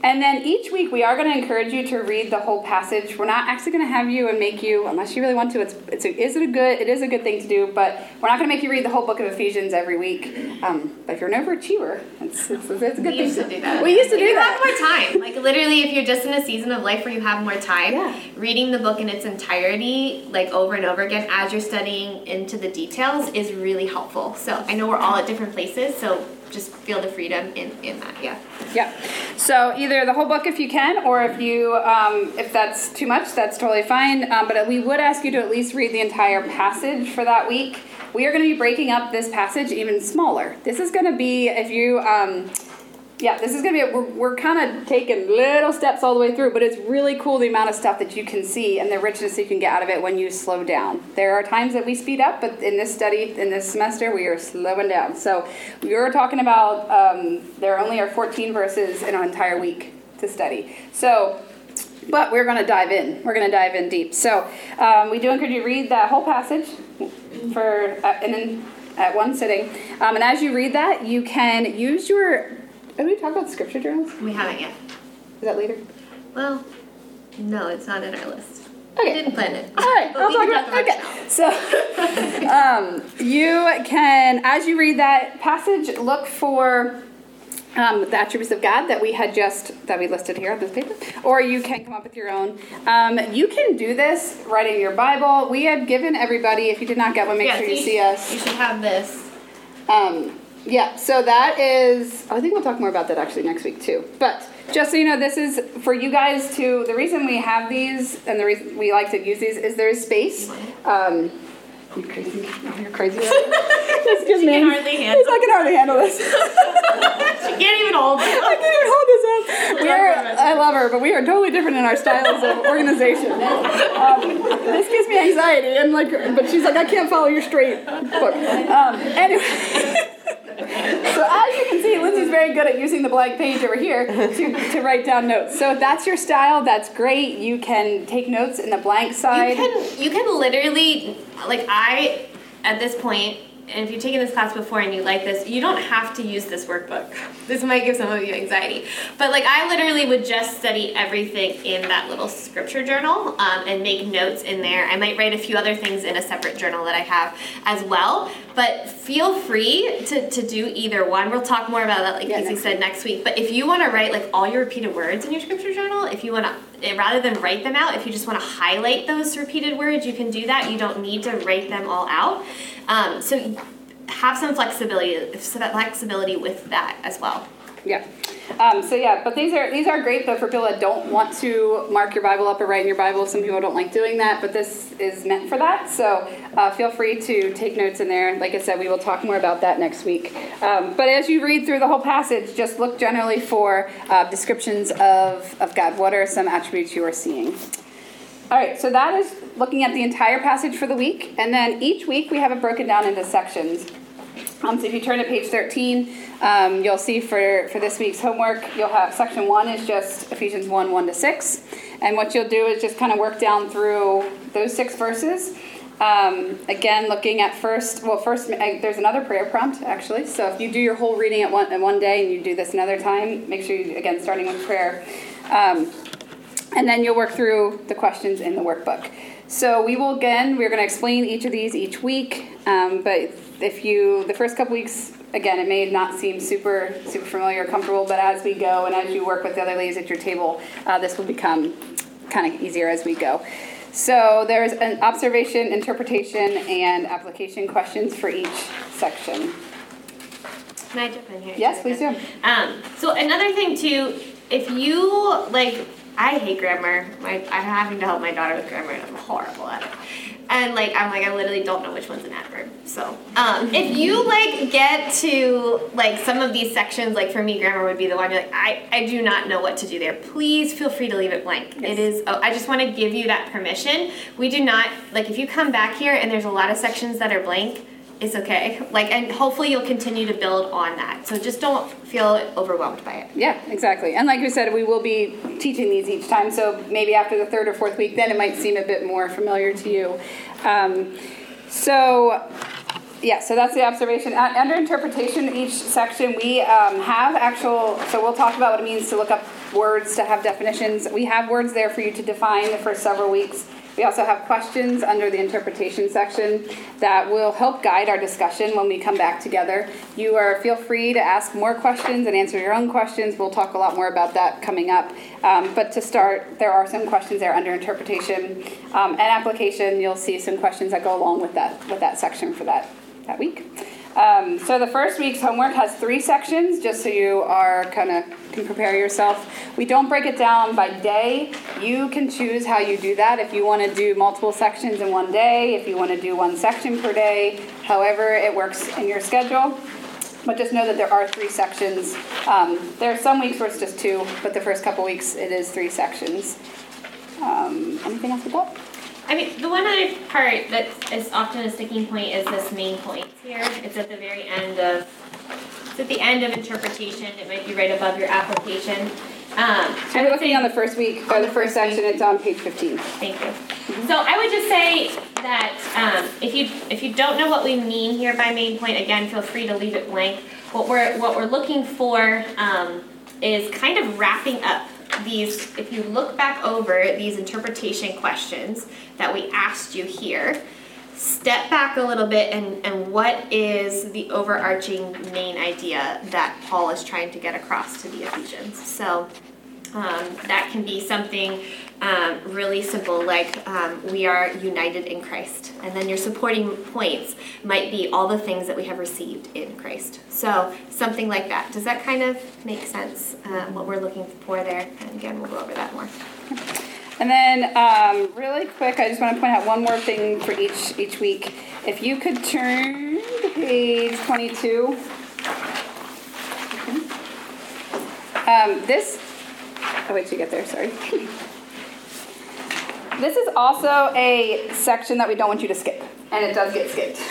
And then each week we are going to encourage you to read the whole passage. We're not actually going to have you and make you, unless you really want to. It's it's a, is it a good it is a good thing to do, but we're not going to make you read the whole book of Ephesians every week. Um, but if you're an overachiever, it's, it's, it's a good thing. We thing used to do that. We used to If do you that. have more time. Like literally, if you're just in a season of life where you have more time, Yeah. reading the book in its entirety, like over and over again, as you're studying into the details, is really helpful. So I know we're all at different places, so just feel the freedom in in that. Yeah. Yeah. So either the whole book if you can, or if you um, if that's too much, that's totally fine. Um, but we would ask you to at least read the entire passage for that week. We are going to be breaking up this passage even smaller. This is going to be if you. Um, yeah, this is gonna be. A, we're we're kind of taking little steps all the way through, but it's really cool the amount of stuff that you can see and the richness you can get out of it when you slow down. There are times that we speed up, but in this study, in this semester, we are slowing down. So we were talking about um, there only are 14 verses in an entire week to study. So but we're going to dive in. We're going to dive in deep. So um, we do encourage you to read that whole passage for uh, at one sitting. Um, and as you read that, you can use your. Have we talked about scripture journals? We haven't yet. Is that later? Well, no, it's not in our list. Okay. I didn't plan it. All right, I'll talk about, okay. it So, *laughs* um, you can, as you read that passage, look for um, the attributes of God that we had just that we listed here on this paper, or you can come up with your own. Um, you can do this right in your Bible. We have given everybody. If you did not get one, make Yeah, sure so you you see us. You should have this. Um, yeah, so that is, I think we'll talk more about that actually next week too. But just so you know, this is for you guys to, the reason we have these and the reason we like to use these is there is space. Um, You crazy? You're crazy. *laughs* gives me. can hardly handle I can hardly handle this. She can't even hold it. I can't even hold this up. We are, I love her, but we are totally different in our styles of organization. *laughs* Um, this gives me anxiety, and like, but she's like, I can't follow your straight book. Um, anyway. *laughs* So as you can see, Linsey's very good at using the blank page over here to, to write down notes. So if that's your style, that's great. You can take notes in the blank side. You can you can literally like I at this point, and if you've taken this class before and you like this, you don't have to use this workbook. *laughs* This might give some of you anxiety, but like I literally would just study everything in that little scripture journal um, and make notes in there. I might write a few other things in a separate journal that I have as well. But feel free to, to do either one. We'll talk more about that, like Yeah, Casey said next week. But if you want to write like all your repeated words in your scripture journal, if you want to, rather than write them out, if you just want to highlight those repeated words, you can do that. You don't need to write them all out. Um, so have some flexibility, flexibility with that as well. Yeah. Um, so yeah, but these are these are great though for people that don't want to mark your Bible up or write in your Bible. Some people don't like doing that, but this is meant for that. So uh, feel free to take notes in there. Like I said, we will talk more about that next week. Um, but as you read through the whole passage, just look generally for uh, descriptions of of God. What are some attributes you are seeing? All right, so that is looking at the entire passage for the week, and then each week we have it broken down into sections. Um, so if you turn to page 13, um, you'll see for, for this week's homework, you'll have section one is just Ephesians 1 1 to 6. And what you'll do is just kind of work down through those six verses. Um, again, looking at first, well, first, uh, there's another prayer prompt actually. So if you do your whole reading at one, in one day and you do this another time, make sure you, again, starting with prayer. Um, and then you'll work through the questions in the workbook. So we will again, we're going to explain each of these each week. Um, but if you, the first couple weeks, again, it may not seem super super familiar or comfortable, but as we go and as you work with the other ladies at your table, uh, this will become kind of easier as we go. So there's an observation, interpretation, and application questions for each section. Can I jump in here? Yes, please do. Um, so another thing too, if you like, I hate grammar. My I'm having to help my daughter with grammar, and I'm horrible at it. And like, I'm like, I literally don't know which one's an adverb. So, um, if you like get to like some of these sections, like for me, grammar would be the one. You're like, I I do not know what to do there. Please feel free to leave it blank. It is. Oh, I just want to give you that permission. We do not like if you come back here and there's a lot of sections that are blank it's okay. Like, and hopefully you'll continue to build on that. So just don't feel overwhelmed by it. Yeah, exactly. And like we said, we will be teaching these each time. So maybe after the third or fourth week, then it might seem a bit more familiar to you. Um, so, yeah, so that's the observation. Uh, under interpretation, each section we um, have actual, so we'll talk about what it means to look up words, to have definitions. We have words there for you to define the first several weeks. We also have questions under the interpretation section that will help guide our discussion when we come back together. You are feel free to ask more questions and answer your own questions. We'll talk a lot more about that coming up. Um, but to start, there are some questions there under interpretation um, and application. You'll see some questions that go along with that with that section for that that week. Um, so the first week's homework has three sections, just so you are kind of can prepare yourself. We don't break it down by day. You can choose how you do that. If you want to do multiple sections in one day, if you want to do one section per day, however it works in your schedule. But just know that there are three sections. Um, there are some weeks where it's just two, but the first couple weeks it is three sections. Um, anything else with that? I mean, the one other part that is often a sticking point is this main point here. It's at the very end of, it's at the end of interpretation. It might be right above your application. Um, So I you're would looking on the first week, or the first section, it's on page 15. Thank you. So I would just say that um, if you if you don't know what we mean here by main point, again, feel free to leave it blank. What we're what we're looking for um, is kind of wrapping up these. If you look back over these interpretation questions that we asked you here, step back a little bit and and what is the overarching main idea that Paul is trying to get across to the Ephesians? So. Um, that can be something um, really simple, like um, we are united in Christ. And then your supporting points might be all the things that we have received in Christ. So, something like that. Does that kind of make sense? Um, what we're looking for there? And again, we'll go over that more. And then, um, really quick, I just want to point out one more thing for each each week. If you could turn to page 22. Um, this, oh wait, till you get there, sorry. This is also a section that we don't want you to skip, and it does get skipped. *laughs*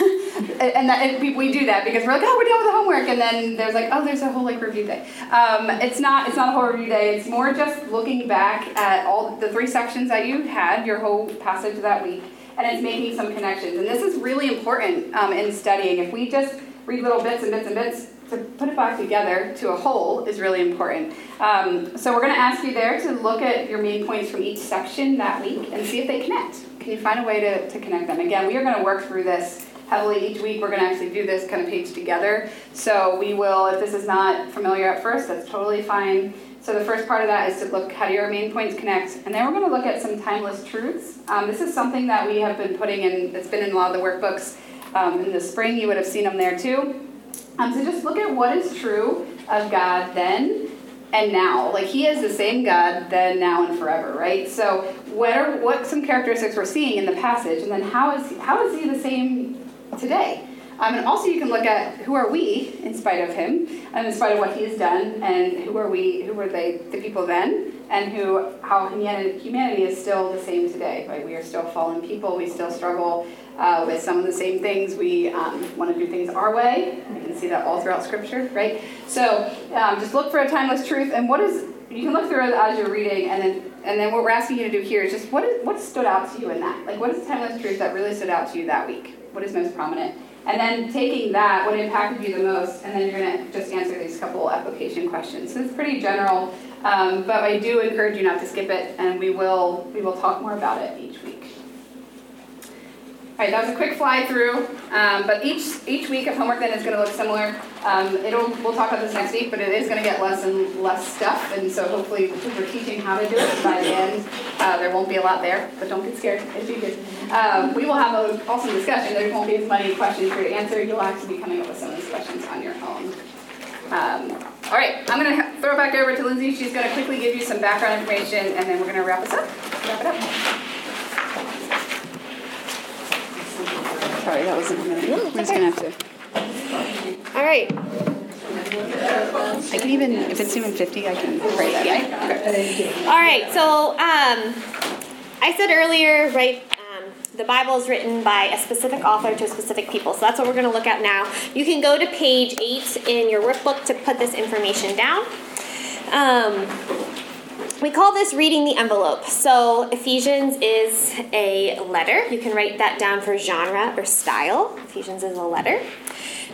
and that, and we, we do that because we're like, oh, we're done with the homework, and then there's like, oh, there's a whole like review day. Um, it's not, it's not a whole review day. It's more just looking back at all the three sections that you had, your whole passage that week, and it's making some connections. And this is really important um, in studying. If we just read little bits and bits and bits, to put it back together to a whole is really important. Um, so we're going to ask you there to look at your main points from each section that week and see if they connect. Can you find a way to, to connect them? Again, we are going to work through this heavily each week. We're going to actually do this kind of page together. So we will, if this is not familiar at first, that's totally fine. So the first part of that is to look how do your main points connect, and then we're going to look at some timeless truths. Um, this is something that we have been putting in. It's been in a lot of the workbooks um, in the spring. You would have seen them there too. Um, so just look at what is true of God then and now. Like He is the same God then, now, and forever, right? So what are what some characteristics we're seeing in the passage, and then how is how is He the same today? Um, and also you can look at who are we in spite of Him, and in spite of what He has done, and who are we? Who were they? The people then, and who how humanity, humanity is still the same today, right? We are still fallen people. We still struggle uh, with some of the same things. We um, want to do things our way. You can see that all throughout Scripture, right? So um, just look for a timeless truth, and what is you can look through it as you're reading, and then and then what we're asking you to do here is just what is what stood out to you in that? Like what is the timeless truth that really stood out to you that week? What is most prominent? And then taking that, what impacted you the most, and then you're going to just answer these couple application questions. So it's pretty general, um, but I do encourage you not to skip it, and we will we will talk more about it each. All right, that was a quick fly through, um, but each each week of homework then is going to look similar. Um, it'll we'll talk about this next week, but it is going to get less and less stuff, and so hopefully we're teaching how to do it. By the end, uh, there won't be a lot there, but don't get scared get. Um, we will have an awesome discussion. There won't be as many questions for you to answer. You'll actually be coming up with some of these questions on your own. Um, all right, I'm going to throw it back over to Linsey. She's going to quickly give you some background information, and then we're going to wrap us up. Wrap it up. Sorry, that wasn't a minute. We're just gonna have to. All right. I can even, if it's even 50, I can write that? Okay. All right. So um, I said earlier, right? Um, the Bible is written by a specific author to a specific people. So that's what we're going to look at now. You can go to page eight in your workbook to put this information down. Um, we call this reading the envelope. So Ephesians is a letter. You can write that down for genre or style. Ephesians is a letter.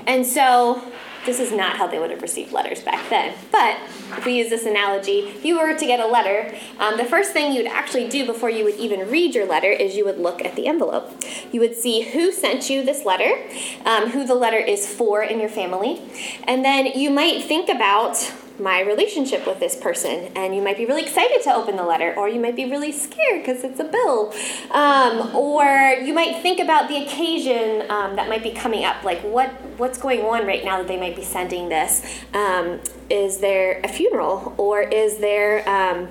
And so this is not how they would have received letters back then. But if we use this analogy, if you were to get a letter, um, the first thing you'd actually do before you would even read your letter is you would look at the envelope. You would see who sent you this letter, um, who the letter is for in your family, and then you might think about my relationship with this person. And you might be really excited to open the letter, or you might be really scared because it's a bill. Um, or you might think about the occasion um, that might be coming up, like what, what's going on right now that they might be sending this. Um, is there a funeral, or is there um,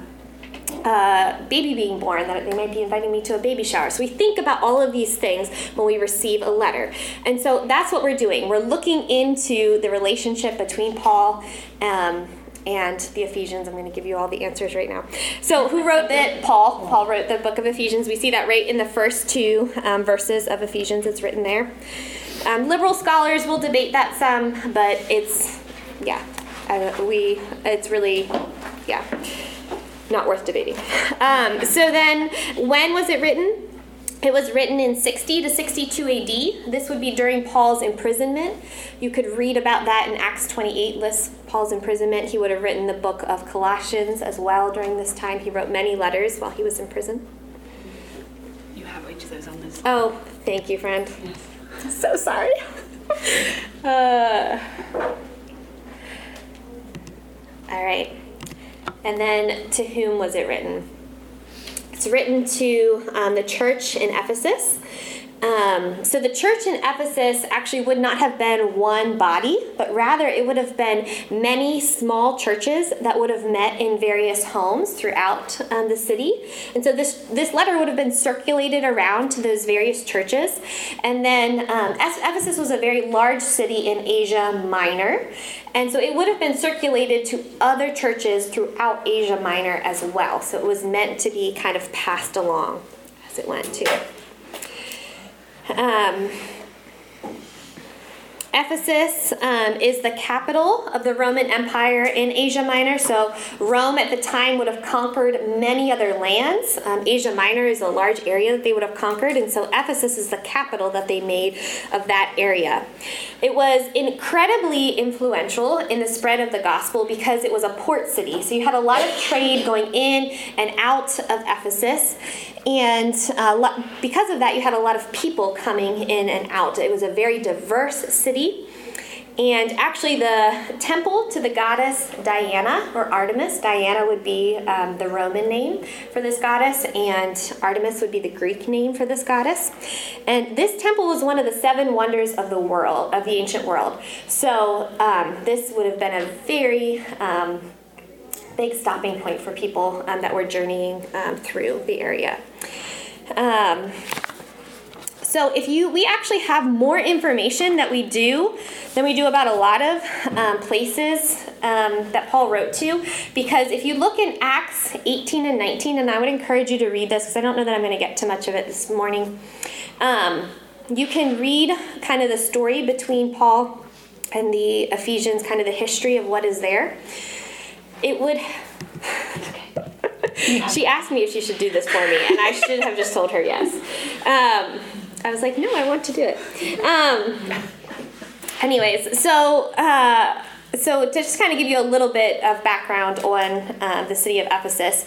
uh, baby being born, that they might be inviting me to a baby shower. So we think about all of these things when we receive a letter. And so that's what we're doing. We're looking into the relationship between Paul um, and the Ephesians. I'm going to give you all the answers right now. So, who wrote it? Paul. Paul wrote the book of Ephesians. We see that right in the first two um, verses of Ephesians. It's written there. Um, liberal scholars will debate that some, but it's, yeah, uh, we, it's really, yeah not worth debating. Um, so then, when was it written? It was written in 60 to 62 AD. This would be during Paul's imprisonment. You could read about that in Acts 28 lists Paul's imprisonment. He would have written the book of Colossians as well during this time. He wrote many letters while he was in prison. You have each of those on this. Oh, thank you, friend. Yes. So sorry. uh, all right. And then to whom was it written? It's written to um, the church in Ephesus. Um, so the church in Ephesus actually would not have been one body, but rather it would have been many small churches that would have met in various homes throughout um, the city. And so this this letter would have been circulated around to those various churches. And then um, Ephesus was a very large city in Asia Minor, and so it would have been circulated to other churches throughout Asia Minor as well. So it was meant to be kind of passed along as it went too. Um, Ephesus um, is the capital of the Roman Empire in Asia Minor. So, Rome at the time would have conquered many other lands. Um, Asia Minor is a large area that they would have conquered, and so Ephesus is the capital that they made of that area. It was incredibly influential in the spread of the gospel because it was a port city. So, you had a lot of trade going in and out of Ephesus. And uh, because of that, you had a lot of people coming in and out. It was a very diverse city. And actually, the temple to the goddess Diana, or Artemis, Diana would be um, the Roman name for this goddess, and Artemis would be the Greek name for this goddess. And this temple was one of the seven wonders of the world, of the ancient world. So, um, this would have been a very um, big stopping point for people um, that were journeying um, through the area. Um, so if you, we actually have more information that we do than we do about a lot of um, places um, that Paul wrote to, because if you look in Acts 18 and 19, and I would encourage you to read this because I don't know that I'm going to get to much of it this morning. You can read kind of the story between Paul and the Ephesians, kind of the history of what is there it would. *laughs* she asked me if she should do this for me, and I should have just told her yes. Um, I was like, no, I want to do it. Um, anyways, so. Uh, so to just kind of give you a little bit of background on uh, the city of ephesus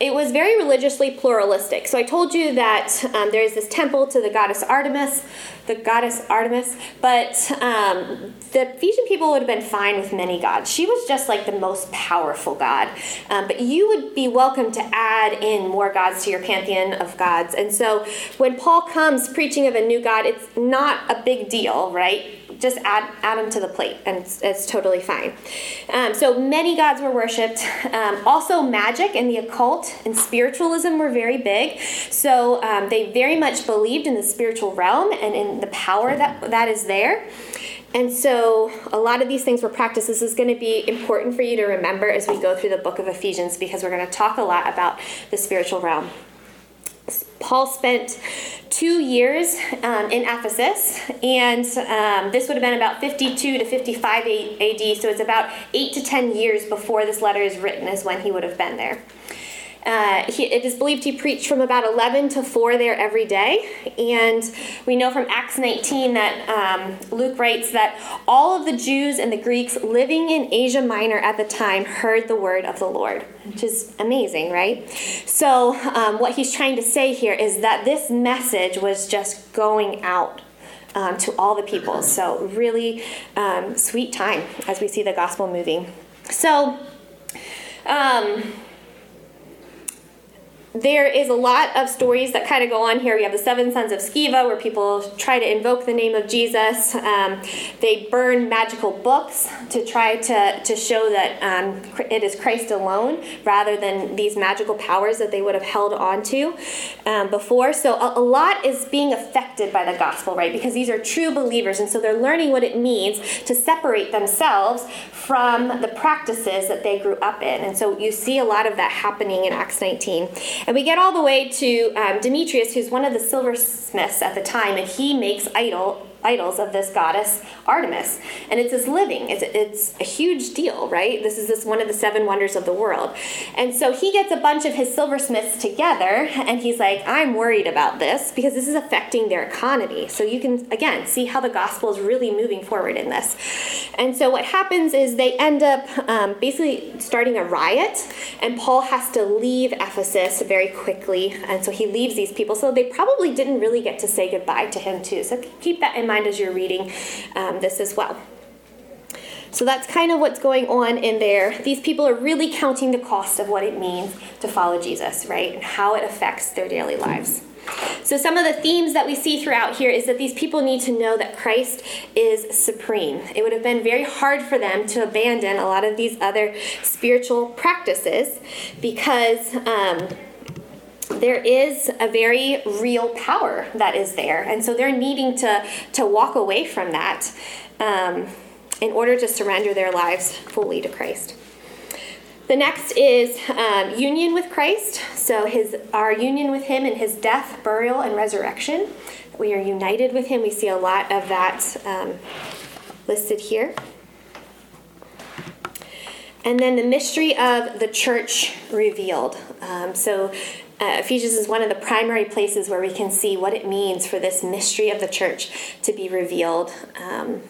it was very religiously pluralistic. So i told you that um, there is this temple to the goddess artemis the goddess artemis but um, the ephesian people would have been fine with many gods. She was just like the most powerful god. Um, but you would be welcome to add in more gods to your pantheon of gods. And so when paul comes preaching of a new god it's not a big deal right just add, add them to the plate and it's, it's totally fine. Um, so many gods were worshipped. Um, also, magic and the occult and spiritualism were very big. So um, they very much believed in the spiritual realm and in the power that, that is there. And so, a lot of these things were practiced. This is going to be important for you to remember as we go through the book of Ephesians because we're going to talk a lot about the spiritual realm. Paul spent two years um, in Ephesus, and um, this would have been about 52 to 55 AD, so it's about eight to 10 years before this letter is written, is when he would have been there. Uh, he, it is believed he preached from about 11 to 4 there every day. And we know from Acts 19 that um, Luke writes that all of the Jews and the Greeks living in Asia Minor at the time heard the word of the Lord, which is amazing, right? So, um, what he's trying to say here is that this message was just going out um, to all the people. So, really um, sweet time as we see the gospel moving. So, um, there is a lot of stories that kind of go on here. We have the seven sons of Sceva, where people try to invoke the name of Jesus. Um, they burn magical books to try to, to show that um, it is Christ alone rather than these magical powers that they would have held onto um, before. So a, a lot is being affected by the gospel, right? Because these are true believers, and so they're learning what it means to separate themselves from the practices that they grew up in. And so you see a lot of that happening in Acts 19. And we get all the way to um, Demetrius, who's one of the silversmiths at the time, and he makes idol idols of this goddess Artemis. And it's his living. It's, it's a huge deal, right? This is this one of the seven wonders of the world. And so he gets a bunch of his silversmiths together and he's like, I'm worried about this because this is affecting their economy. So you can, again, see how the gospel is really moving forward in this. And so what happens is they end up um, basically starting a riot, and Paul has to leave Ephesus very quickly. And so he leaves these people. So they probably didn't really get to say goodbye to him, too. So keep that in mind mind as you're reading um, this as well. So that's kind of what's going on in there. These people are really counting the cost of what it means to follow Jesus, right? And how it affects their daily lives. So, some of the themes that we see throughout here is that these people need to know that Christ is supreme. It would have been very hard for them to abandon a lot of these other spiritual practices because. Um, there is a very real power that is there, and so they're needing to to walk away from that um, in order to surrender their lives fully to Christ. The next is um, union with Christ. So his our union with Him in His death, burial, and resurrection. We are united with Him. We see a lot of that um, listed here. And then the mystery of the church revealed. Um, so uh, Ephesians is one of the primary places where we can see what it means for this mystery of the church to be revealed. Um,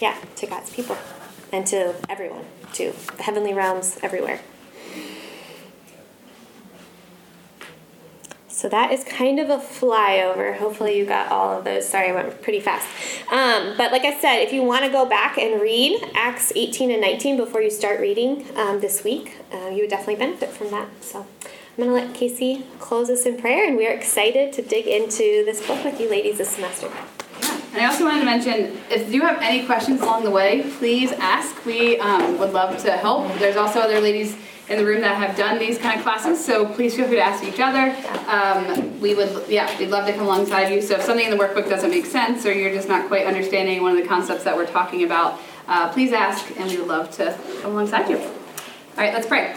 yeah, to God's people and to everyone, to the heavenly realms everywhere. So that is kind of a flyover. Hopefully, you got all of those. Sorry, I went pretty fast. Um, but like I said, if you want to go back and read Acts 18 and 19 before you start reading um, this week, uh, you would definitely benefit from that. So I'm going to let Casey close us in prayer, and we are excited to dig into this book with you ladies this semester. Yeah. And I also wanted to mention, if you have any questions along the way, please ask. We um, would love to help. There's also other ladies in the room that have done these kind of classes, so please feel free to ask each other. Um, we would, yeah, we'd love to come alongside you. So if something in the workbook doesn't make sense, or you're just not quite understanding one of the concepts that we're talking about, uh, please ask, and we would love to come alongside you. All right, let's pray.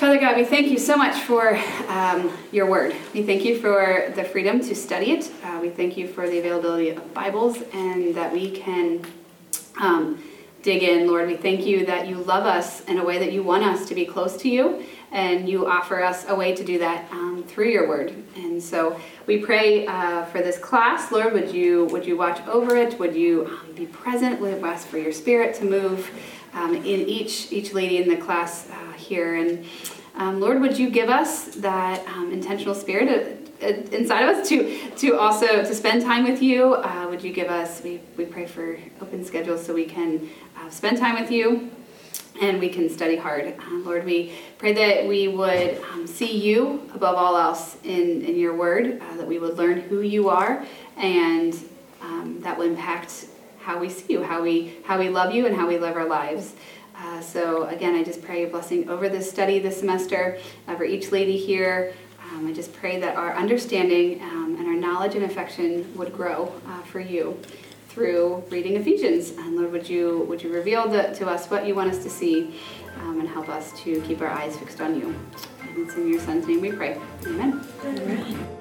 Father God, we thank you so much for um, your word. We thank you for the freedom to study it. Uh, we thank you for the availability of Bibles and that we can um, dig in, Lord. We thank you that you love us in a way that you want us to be close to you, and you offer us a way to do that um, through your word. And so we pray uh, for this class, Lord. Would you would you watch over it? Would you um, be present? We ask for your Spirit to move um, in each each lady in the class uh, here. And um, Lord, would you give us that um, intentional spirit inside of us to to also to spend time with you? Uh, would you give us? We we pray for open schedules so we can uh, spend time with you. And we can study hard. Uh, Lord, we pray that we would um, see you above all else in, in your word, uh, that we would learn who you are, and um, that will impact how we see you, how we how we love you, and how we live our lives. Uh, so again, I just pray a blessing over this study this semester, over each lady here. Um, I just pray that our understanding um, and our knowledge and affection would grow uh, for you through reading Ephesians. And Lord, would you would you reveal the, to us what you want us to see, um, and help us to keep our eyes fixed on you. And it's in your Son's name we pray. Amen. Amen.